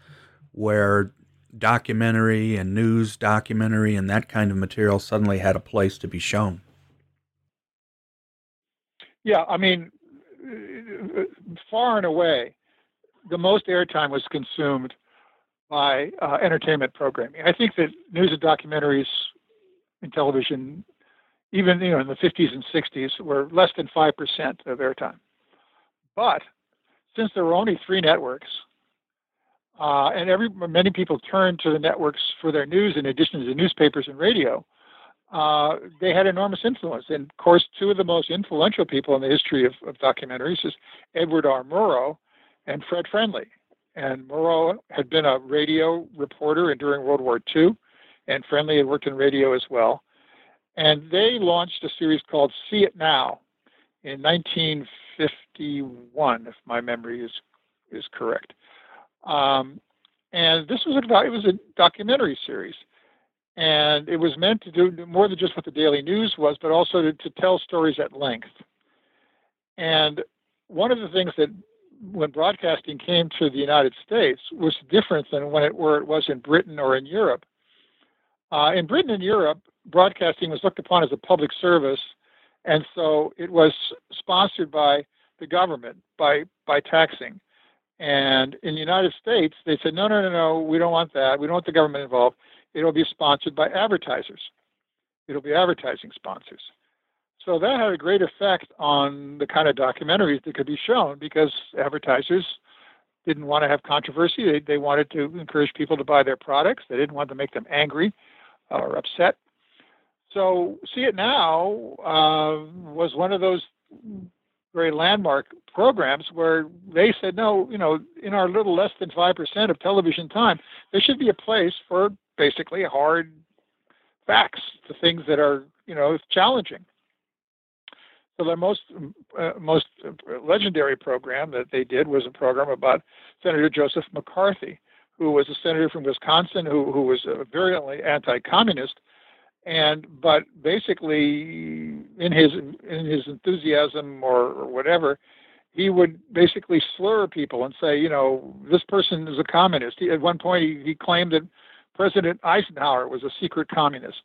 where documentary and news documentary and that kind of material suddenly had a place to be shown. Yeah, I mean, far and away, the most airtime was consumed by uh, entertainment programming. I think that news and documentaries in television, even you know in the 50s and 60s, were less than five percent of airtime. But since there were only three networks, uh, and every many people turned to the networks for their news in addition to the newspapers and radio, uh, they had enormous influence. And of course, two of the most influential people in the history of, of documentaries is Edward R. Murrow and Fred Friendly. And Murrow had been a radio reporter and during World War II, and Friendly had worked in radio as well. And they launched a series called See It Now in 1951, if my memory is is correct. Um, and this was about it was a documentary series and it was meant to do more than just what the daily news was, but also to, to tell stories at length. And one of the things that when broadcasting came to the United States was different than when it it was in Britain or in Europe. Uh, in Britain and Europe, broadcasting was looked upon as a public service, and so it was sponsored by the government by by taxing. And in the United States, they said, no, no, no, no, we don't want that. We don't want the government involved it'll be sponsored by advertisers. It'll be advertising sponsors. So that had a great effect on the kind of documentaries that could be shown because advertisers didn't want to have controversy. They, they wanted to encourage people to buy their products. They didn't want to make them angry or upset. So See It Now uh, was one of those very landmark programs where they said, no, you know, in our little less than 5% of television time, there should be a place for basically hard facts, the things that are you know challenging. So their most uh, most legendary program that they did was a program about Senator Joseph McCarthy, who was a senator from Wisconsin who who was a virulently anti-communist, and but basically in his in his enthusiasm or, or whatever, he would basically slur people and say, you know, this person is a communist. He, at one point, he, he claimed that President Eisenhower was a secret communist,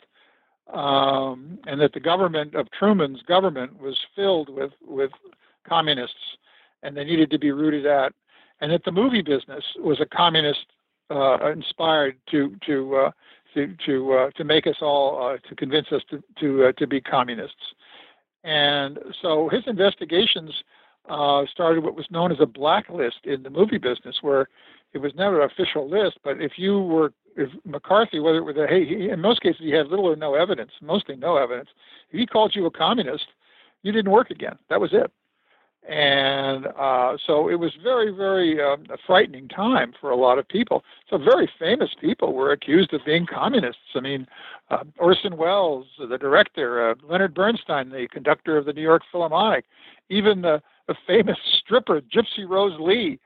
um, and that the government of Truman's government was filled with with communists, and they needed to be rooted out, and that the movie business was a communist uh, inspired to to uh, to to uh, to make us all uh, to convince us to to uh, to be communists. And so his investigations uh, started what was known as a blacklist in the movie business, where it was never an official list, but if you were if McCarthy, whether it was a hey, he, in most cases he had little or no evidence, mostly no evidence. If he called you a communist, you didn't work again. That was it and uh, so it was very, very um, a frightening time for a lot of people. So very famous people were accused of being communists. I mean, uh, Orson Welles, the director, uh, Leonard Bernstein, the conductor of the New York Philharmonic, even the, the famous stripper Gypsy Rose Lee,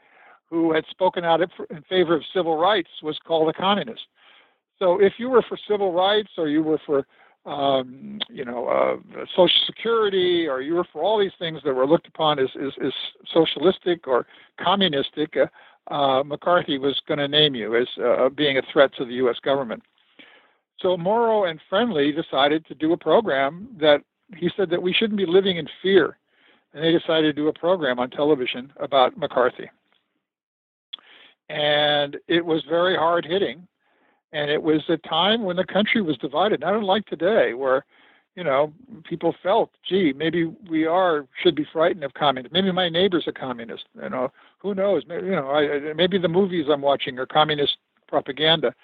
who had spoken out in favor of civil rights, was called a communist. So if you were for civil rights or you were for um, you know, uh, Social Security, or you were for all these things that were looked upon as, as, as socialistic or communistic, uh, uh, McCarthy was going to name you as uh, being a threat to the U.S. government. So Murrow and Friendly decided to do a program that he said that we shouldn't be living in fear, and they decided to do a program on television about McCarthy. And it was very hard hitting and it was a time when the country was divided, not unlike today, where you know people felt, gee, maybe we are should be frightened of communism. Maybe my neighbor's a communist. You know, who knows? Maybe, you know, I, maybe the movies I'm watching are communist propaganda,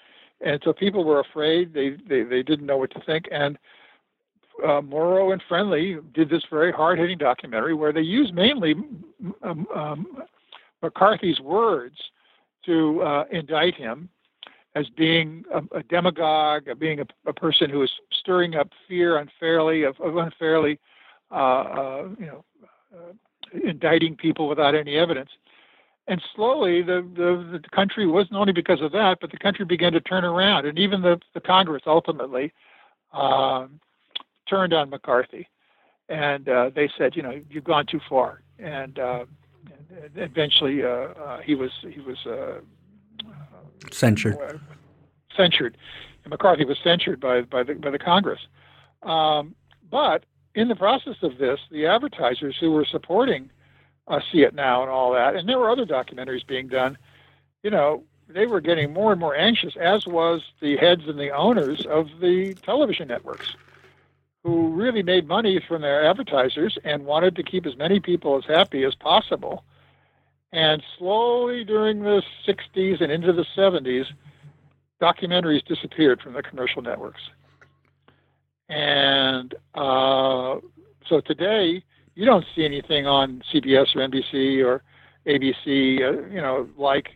and so people were afraid. They they they didn't know what to think, and uh, Murrow and Friendly did this very hard-hitting documentary where they used mainly um, um, McCarthy's words to uh, indict him as being a, a demagogue, being a, a, person who is stirring up fear unfairly, of, of unfairly, uh, uh, you know, uh, indicting people without any evidence. And slowly, the, the, the country wasn't only because of that, but the country began to turn around, and even the, the Congress ultimately um, turned on McCarthy, and uh, they said, you know, you've gone too far, and, uh, eventually uh, he was he was censured. Censured. And McCarthy was censured by by the by the Congress. Um, but in the process of this, the advertisers who were supporting uh, See It Now and all that, and there were other documentaries being done, you know, they were getting more and more anxious, as was the heads and the owners of the television networks, who really made money from their advertisers and wanted to keep as many people as happy as possible. And slowly during the 60s and into the 70s, documentaries disappeared from the commercial networks. And uh, so today, you don't see anything on CBS or NBC or ABC, uh, you know, like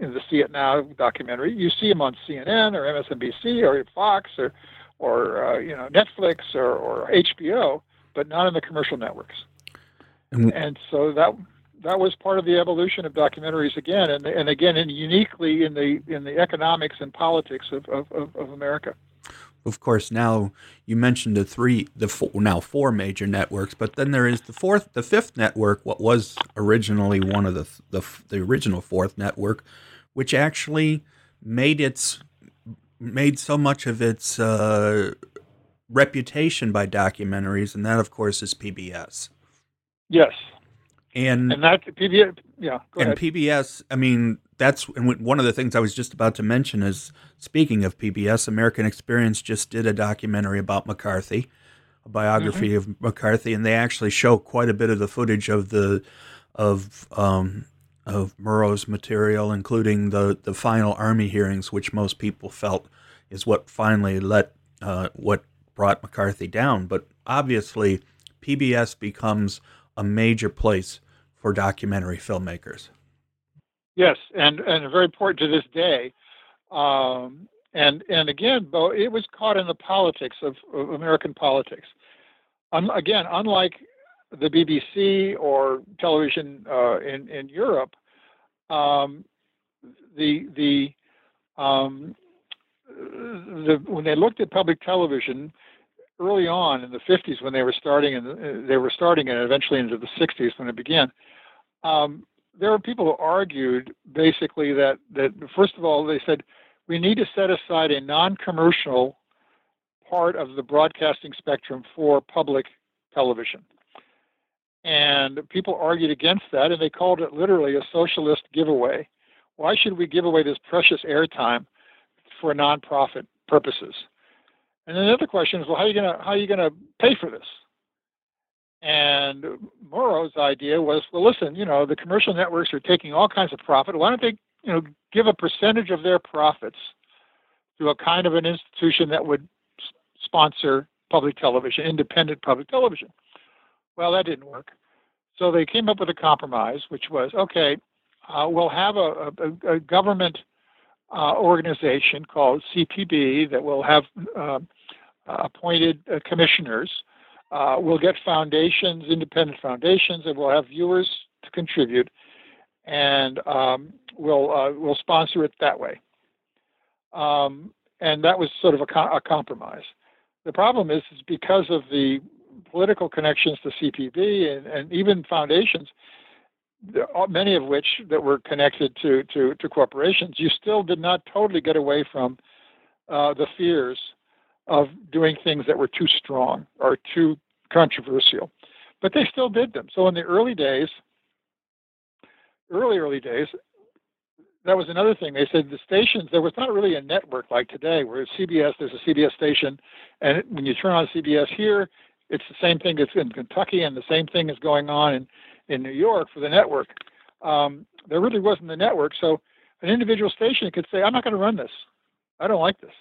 in the See It Now documentary. You see them on CNN or MSNBC or Fox or, or uh, you know, Netflix or, or HBO, but not in the commercial networks. And, and so that that was part of the evolution of documentaries again, and and again, and uniquely in the in the economics and politics of, of, of America. Of course, now you mentioned the three, the four, now four major networks, but then there is the fourth, the fifth network, what was originally one of the the, the original fourth network, which actually made its made so much of its uh, reputation by documentaries, and that, of course, is PBS. Yes, and and that PBS, yeah, and ahead. PBS. I mean, that's and one of the things I was just about to mention is speaking of PBS, American Experience just did a documentary about McCarthy, a biography mm-hmm. of McCarthy, and they actually show quite a bit of the footage of the of um, of Murrow's material, including the the final army hearings, which most people felt is what finally let uh, what brought McCarthy down. But obviously, PBS becomes a major place for documentary filmmakers. Yes, and and very important to this day. Um, and and again, though it was caught in the politics of, of American politics. Um, again, unlike the BBC or television uh, in in Europe, um, the the um, the when they looked at public television, early on in the 50s when they were starting and they were starting and eventually into the 60s when it began. Um, there were people who argued basically that that first of all they said we need to set aside a non-commercial part of the broadcasting spectrum for public television. And people argued against that, and they called it literally a socialist giveaway. Why should we give away this precious airtime for nonprofit purposes. And then the other question is, well, how are you gonna how are you gonna pay for this? And Murrow's idea was, well, listen, you know, the commercial networks are taking all kinds of profit. Why don't they, you know, give a percentage of their profits to a kind of an institution that would sponsor public television, independent public television? Well, that didn't work. So they came up with a compromise, which was, okay, uh, we'll have a, a, a government uh, organization called CPB that will have uh, appointed uh, commissioners. Uh, we'll get foundations, independent foundations, and we'll have viewers to contribute, and um, we'll uh, we'll sponsor it that way. Um, and that was sort of a, co- a compromise. The problem is, is because of the political connections to CPB and, and even foundations, many of which that were connected to, to, to corporations, you still did not totally get away from uh, the fears of doing things that were too strong or too controversial. But they still did them. So in the early days, early, early days, that was another thing. They said the stations, there was not really a network like today, where CBS, there's a CBS station, and when you turn on CBS here, it's the same thing that's in Kentucky, and the same thing is going on in in New York for the network. Um, there really wasn't a network, so an individual station could say, "I'm not going to run this. I don't like this."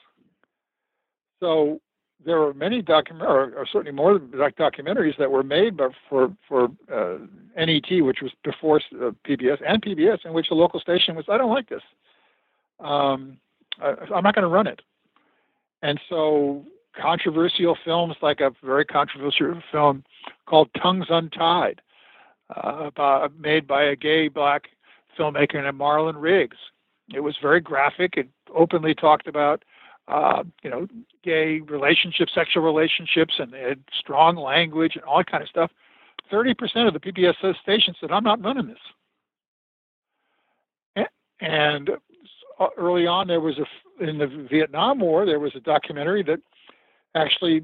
So there were many document, or, or, certainly more documentaries that were made by, for for uh, NET, which was before uh, PBS, and PBS, in which the local station was, "I don't like this. Um, I, I'm not going to run it." And so controversial films like a very controversial film called Tongues Untied uh, made by a gay black filmmaker named Marlon Riggs. It was very graphic. It openly talked about, uh, you know, gay relationships, sexual relationships, and they had strong language and all that kind of stuff. Thirty percent of the PBS stations said, "I'm not running this." And early on, there was a in the Vietnam War, there was a documentary that actually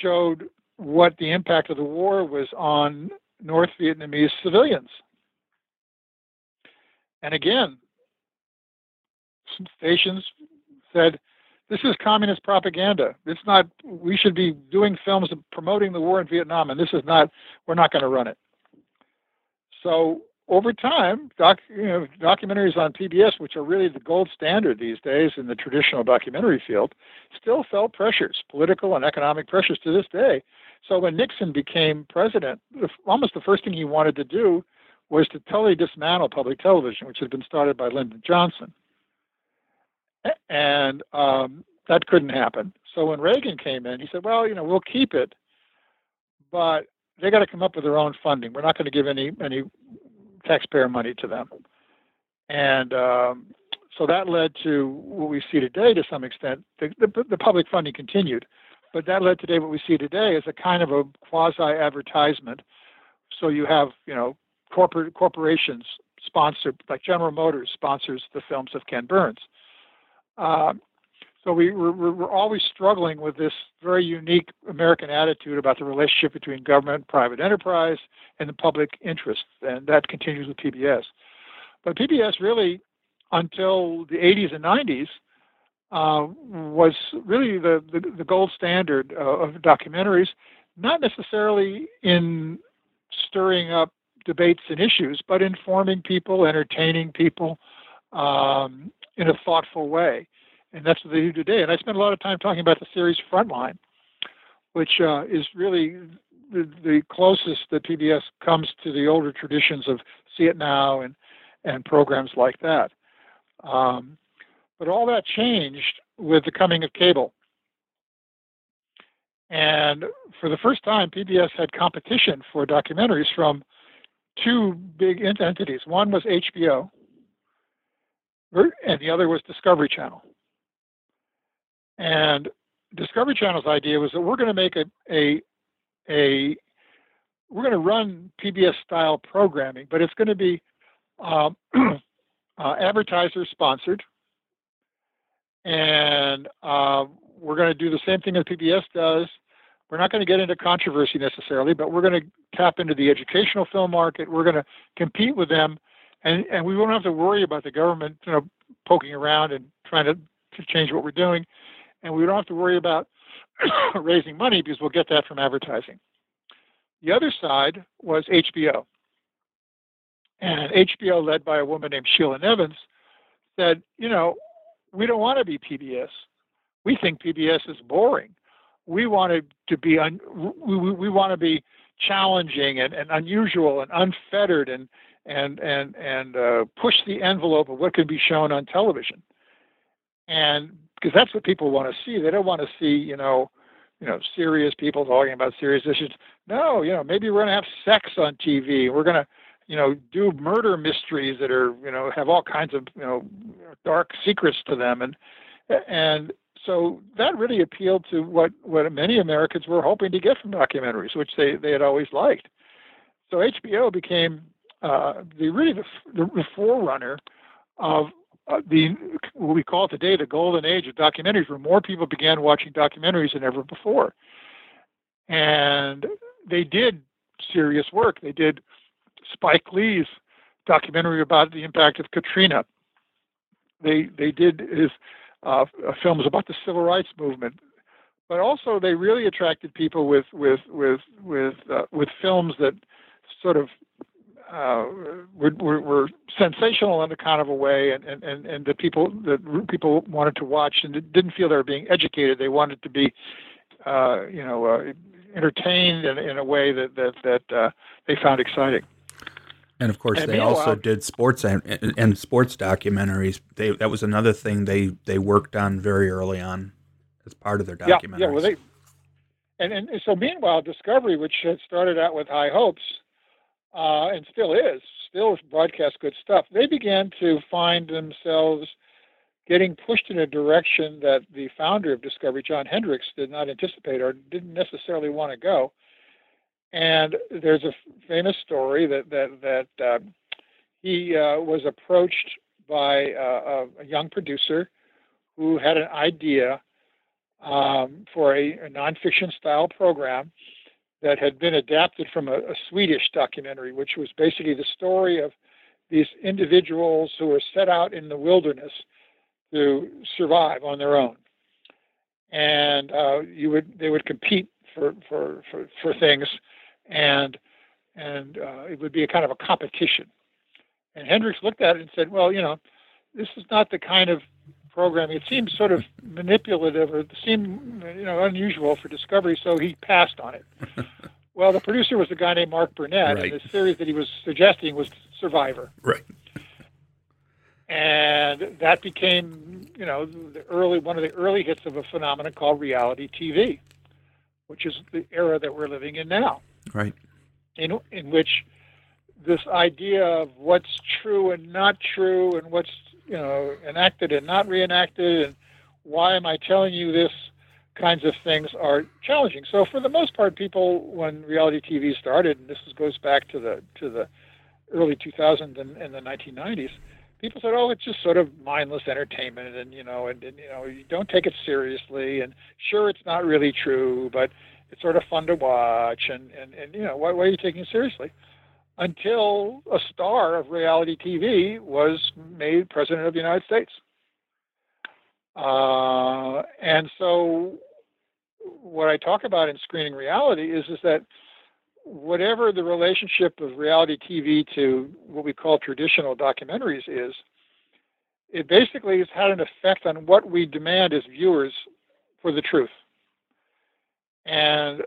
showed what the impact of the war was on North Vietnamese civilians. And again, some stations said, this is communist propaganda. It's not, we should be doing films promoting the war in Vietnam, and this is not, we're not going to run it. So over time, doc, you know, documentaries on PBS, which are really the gold standard these days in the traditional documentary field, still felt pressures, political and economic pressures to this day. So when Nixon became president, almost the first thing he wanted to do was to totally dismantle public television, which had been started by Lyndon Johnson. And um, that couldn't happen. So when Reagan came in, he said, well, you know, we'll keep it, but they got to come up with their own funding. We're not going to give any any taxpayer money to them. And um, so that led to what we see today to some extent. The, the, the, public funding continued, but that led today what we see today is a kind of a quasi advertisement. So you have, you know, corporate corporations sponsor, like General Motors sponsors the films of Ken Burns. Uh, so we, we're, we're, always struggling with this very unique American attitude about the relationship between government private enterprise and the public interest, and that continues with PBS. But PBS really, until the 80s and 90s, uh, was really the, the, the gold standard uh, of documentaries, not necessarily in stirring up debates and issues, but informing people, entertaining people um, in a thoughtful way and that's what they do today. And I spent a lot of time talking about the series Frontline, which uh, is really the, the, closest that PBS comes to the older traditions of See It Now and and programs like that. Um, but all that changed with the coming of cable. And for the first time, PBS had competition for documentaries from two big entities. One was HBO, and the other was Discovery Channel. And Discovery Channel's idea was that we're going to make a a a we're going to run PBS style programming, but it's going to be um, uh, advertiser sponsored, and uh, we're going to do the same thing as PBS does. We're not going to get into controversy necessarily, but we're going to tap into the educational film market. We're going to compete with them, and and we won't have to worry about the government, you know, poking around and trying to, to change what we're doing and we don't have to worry about raising money because we'll get that from advertising. The other side was HBO. And HBO, led by a woman named Sheila Nevins, said, you know, we don't want to be PBS. We think PBS is boring. We want to be un- we, we want to be challenging and, and unusual and unfettered and and and and uh, push the envelope of what can be shown on television. And because that's what people want to see. They don't want to see, you know, you know, serious people talking about serious issues. No, you know, maybe we're going to have sex on TV. We're going to, you know, do murder mysteries that are, you know, have all kinds of, you know, dark secrets to them, and and so that really appealed to what what many Americans were hoping to get from documentaries, which they they had always liked. So HBO became uh, the really the, the forerunner of uh, the what we call today the golden age of documentaries, where more people began watching documentaries than ever before. And they did serious work. They did Spike Lee's documentary about the impact of Katrina. They they did his uh, films about the civil rights movement, but also they really attracted people with with with with uh, with films that sort of uh, were, were, were, sensational in a kind of a way, and, and, and, and the people that people wanted to watch and didn't feel they were being educated. They wanted to be, uh, you know, uh, entertained in, in a way that that that uh, they found exciting. And of course, and they also did sports and, and sports documentaries. They that was another thing they they worked on very early on as part of their documentaries. Yeah, yeah. Well, they and and so meanwhile, Discovery, which had started out with high hopes, uh, and still is, still broadcast good stuff. They began to find themselves getting pushed in a direction that the founder of Discovery, John Hendricks, did not anticipate or didn't necessarily want to go. And there's a famous story that that that uh, he uh, was approached by uh, a young producer who had an idea um, for a, a nonfiction style program that had been adapted from a, a, Swedish documentary, which was basically the story of these individuals who were set out in the wilderness to survive on their own, and uh, you would they would compete for for for, for things, and and uh, it would be a kind of a competition. And Hendricks looked at it and said, "Well, you know, this is not the kind of programming. It seemed sort of manipulative or seemed you know unusual for Discovery, so he passed on it. well, the producer was a guy named Mark Burnett, right. and the series that he was suggesting was Survivor. Right. And that became, you know, the early one of the early hits of a phenomenon called reality TV, which is the era that we're living in now. Right. In in which this idea of what's true and not true and what's you know, enacted and not reenacted, and why am I telling you this? Kinds of things are challenging. So for the most part, people, when reality TV started, and this goes back to the to the early 2000s and, and the 1990s, people said, "Oh, it's just sort of mindless entertainment, and you know, and, and you know, you don't take it seriously, and sure, it's not really true, but it's sort of fun to watch, and and, and you know, why, why are you taking it seriously?" Until a star of reality TV was made president of the United States. Uh, and so, what I talk about in screening reality is is that whatever the relationship of reality TV to what we call traditional documentaries is, it basically has had an effect on what we demand as viewers for the truth. And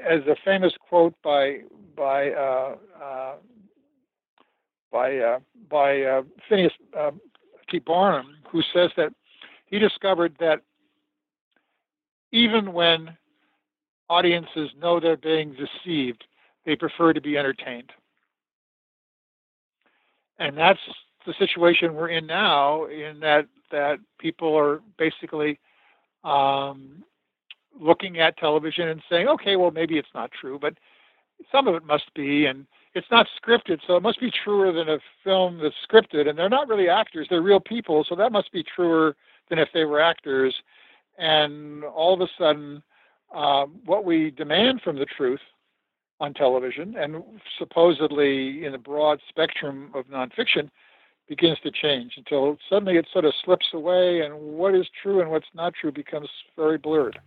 as a famous quote by by uh, uh, by uh, by uh, Phineas uh, T. Barnum, who says that he discovered that even when audiences know they're being deceived, they prefer to be entertained, and that's the situation we're in now. In that that people are basically um, looking at television and saying, okay, well, maybe it's not true, but some of it must be, and it's not scripted, so it must be truer than a film that's scripted. And they're not really actors; they're real people, so that must be truer than if they were actors. And all of a sudden, um, what we demand from the truth on television, and supposedly in the broad spectrum of nonfiction, begins to change until suddenly it sort of slips away, and what is true and what's not true becomes very blurred.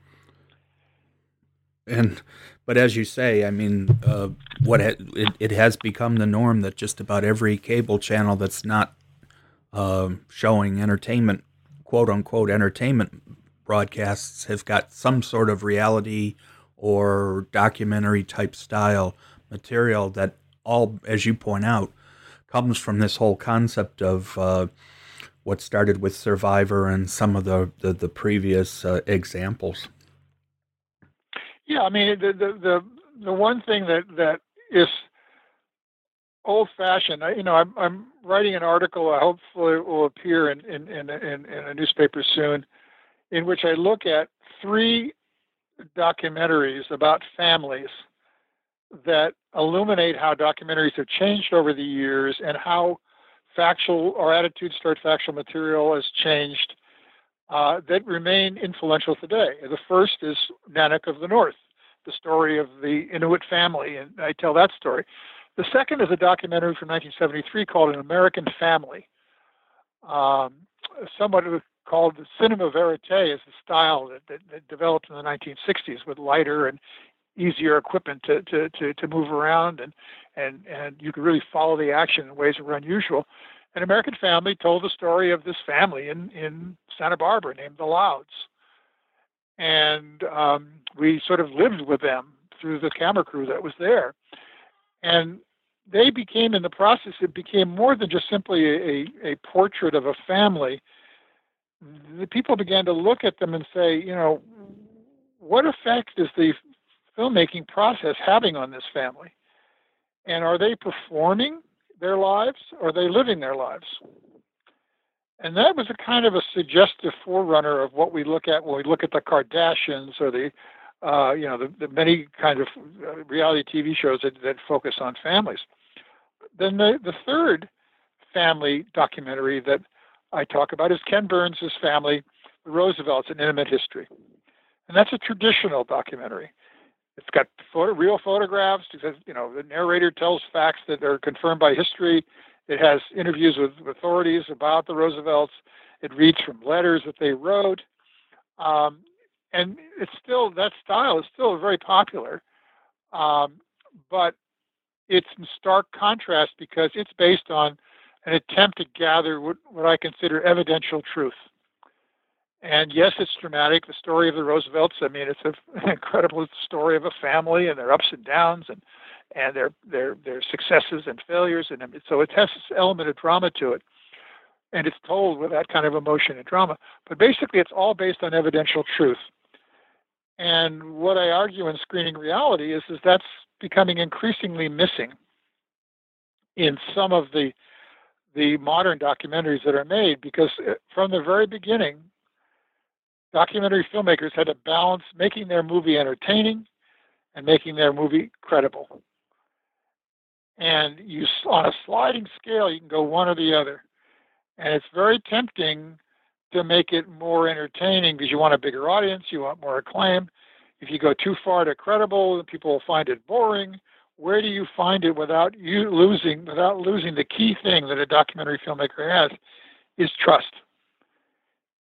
And but as you say, I mean, uh, what ha- it, it has become the norm that just about every cable channel that's not uh, showing entertainment, quote unquote, entertainment broadcasts have got some sort of reality or documentary type style material that all, as you point out, comes from this whole concept of uh, what started with Survivor and some of the the, the previous uh, examples. Yeah, I mean the the the, the one thing that that is old fashioned. I, You know, I'm I'm writing an article. I hopefully, it will appear in in, in in in a newspaper soon, in which I look at three documentaries about families that illuminate how documentaries have changed over the years and how factual or attitudes toward factual material has changed uh, that remain influential today. The first is Nanook of the North, the story of the Inuit family, and I tell that story. The second is a documentary from 1973 called An American Family. Um, somewhat called cinema verite is the style that, that, that, developed in the 1960s with lighter and easier equipment to, to, to, to move around and, and, and you could really follow the action in ways that were unusual. An American family told the story of this family in, in Santa Barbara named the Louds. And um, we sort of lived with them through the camera crew that was there. And they became, in the process, it became more than just simply a, a portrait of a family. The people began to look at them and say, you know, what effect is the filmmaking process having on this family? And are they performing their lives or are they living their lives? And that was a kind of a suggestive forerunner of what we look at when we look at the Kardashians or the, uh, you know, the, the, many kind of uh, reality TV shows that, that focus on families. Then the, the third family documentary that I talk about is Ken Burns' family, the Roosevelts, an intimate history. And that's a traditional documentary. It's got photo, real photographs. Because, you know, the narrator tells facts that are confirmed by history. It has interviews with authorities about the Roosevelts. It reads from letters that they wrote. Um, and it's still, that style is still very popular. Um, but it's in stark contrast because it's based on an attempt to gather what, what I consider evidential truth. And yes, it's dramatic. The story of the Roosevelts. I mean, it's an incredible story of a family and their ups and downs and and their their their successes and failures. And so it has this element of drama to it, and it's told with that kind of emotion and drama. But basically, it's all based on evidential truth. And what I argue in screening reality is is that's becoming increasingly missing in some of the the modern documentaries that are made because uh, from the very beginning documentary filmmakers had to balance making their movie entertaining and making their movie credible. And you, on a sliding scale, you can go one or the other. And it's very tempting to make it more entertaining because you want a bigger audience, you want more acclaim. If you go too far to credible, people will find it boring. Where do you find it without you losing, without losing the key thing that a documentary filmmaker has, is trust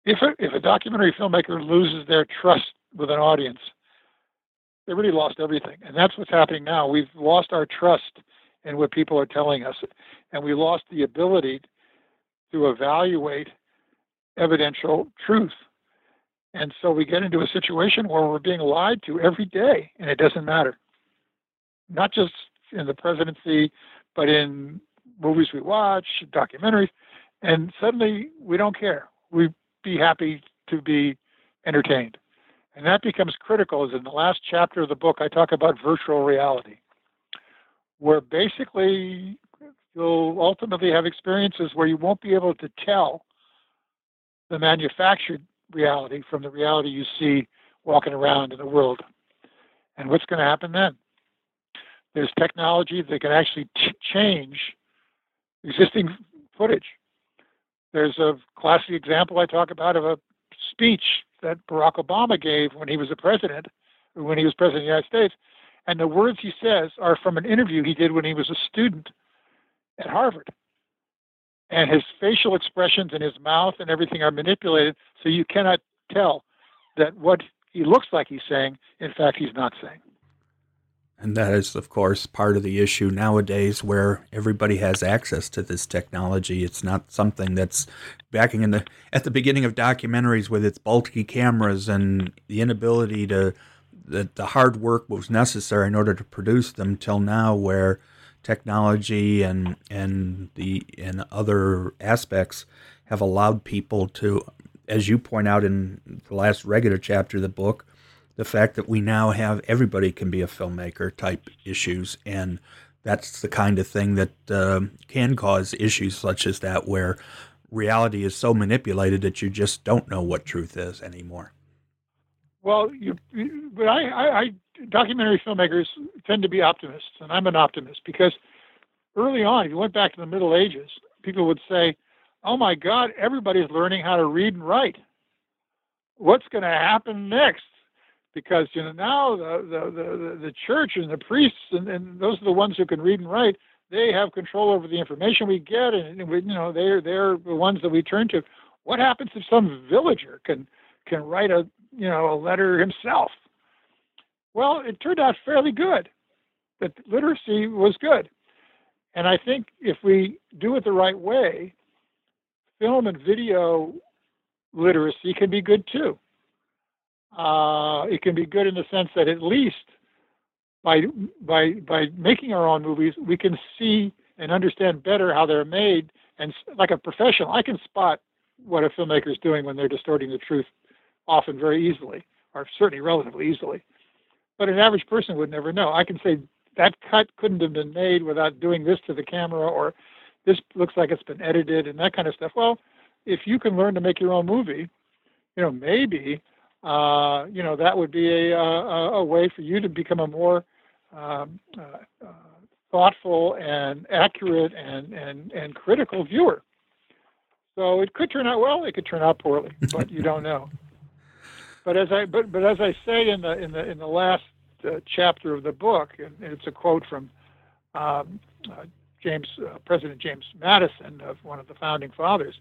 if a, if a documentary filmmaker loses their trust with an audience, they really lost everything. And that's what's happening now. We've lost our trust in what people are telling us, and we lost the ability to evaluate evidential truth. And so we get into a situation where we're being lied to every day, and it doesn't matter. Not just in the presidency, but in movies we watch, documentaries, and suddenly we don't care. We be happy to be entertained. And that becomes critical, as in the last chapter of the book, I talk about virtual reality, where basically you'll ultimately have experiences where you won't be able to tell the manufactured reality from the reality you see walking around in the world. And what's going to happen then? There's technology that can actually t- change existing footage there's a classic example I talk about of a speech that Barack Obama gave when he was a president, when he was president of the United States. And the words he says are from an interview he did when he was a student at Harvard. and his facial expressions and his mouth and everything are manipulated, so you cannot tell that what he looks like he's saying, in fact, he's not saying. And that is, of course, part of the issue nowadays where everybody has access to this technology. It's not something that's backing in the at the beginning of documentaries with its bulky cameras and the inability to that the hard work was necessary in order to produce them till now where technology and and the and other aspects have allowed people to as you point out in the last regular chapter of the book the fact that we now have everybody can be a filmmaker type issues and that's the kind of thing that uh, can cause issues such as that where reality is so manipulated that you just don't know what truth is anymore. Well you, but I, I, I documentary filmmakers tend to be optimists and i'm an optimist because early on if you went back to the middle ages people would say oh my god everybody's learning how to read and write. What's going to happen next because you know now the the the, the church and the priests and, and those are the ones who can read and write. They have control over the information we get, and we, you know they're they're the ones that we turn to. What happens if some villager can can write a you know a letter himself? Well, it turned out fairly good. That literacy was good, and I think if we do it the right way, film and video literacy can be good too uh, it can be good in the sense that at least by by by making our own movies, we can see and understand better how they're made. And like a professional, I can spot what a filmmaker is doing when they're distorting the truth, often very easily, or certainly relatively easily. But an average person would never know. I can say that cut couldn't have been made without doing this to the camera, or this looks like it's been edited, and that kind of stuff. Well, if you can learn to make your own movie, you know, maybe uh, you know, that would be a, a, a, way for you to become a more um, uh, uh, thoughtful and accurate and, and, and critical viewer. So it could turn out well, it could turn out poorly, but you don't know. But as I but, but as I say in the in the in the last uh, chapter of the book, and it's a quote from um, uh, James uh, President James Madison, of one of the founding fathers.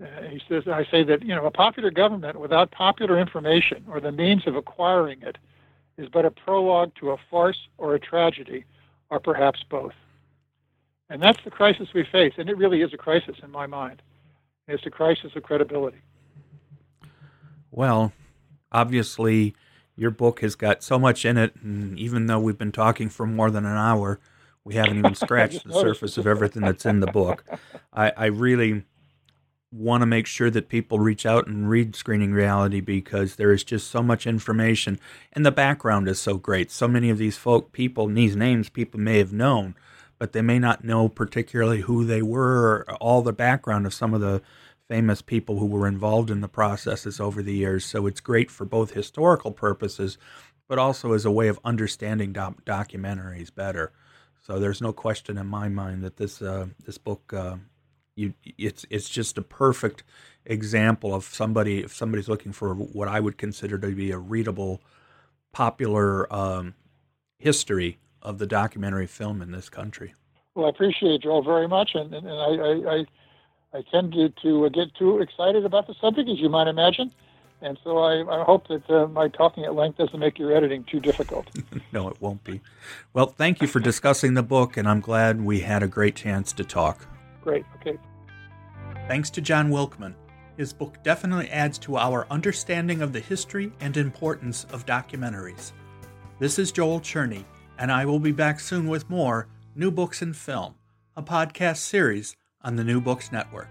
Uh, he says, I say that, you know, a popular government without popular information or the means of acquiring it is but a prologue to a farce or a tragedy, or perhaps both. And that's the crisis we face. And it really is a crisis in my mind. It's a crisis of credibility. Well, obviously, your book has got so much in it. And even though we've been talking for more than an hour, we haven't even scratched the surface of everything that's in the book. I, I really want to make sure that people reach out and read Screening Reality because there is just so much information and the background is so great. So many of these folk people, these names people may have known, but they may not know particularly who they were or all the background of some of the famous people who were involved in the processes over the years. So it's great for both historical purposes, but also as a way of understanding doc- documentaries better. So there's no question in my mind that this uh, this book uh, you it's it's just a perfect example of somebody if somebody's looking for what I would consider to be a readable, popular um, history of the documentary film in this country. Well, I appreciate you all very much, and, and, and I, I, I tend to, to get too excited about the subject, as you might imagine. And so I, I hope that uh, my talking at length doesn't make your editing too difficult. no, it won't be. Well, thank you for discussing the book, and I'm glad we had a great chance to talk. Great. Okay. Thanks to Jon Wilkman. His book definitely adds to our understanding of the history and importance of documentaries. This is Joel Cherney, and I will be back soon with more New Books in Film, a podcast series on the New Books Network.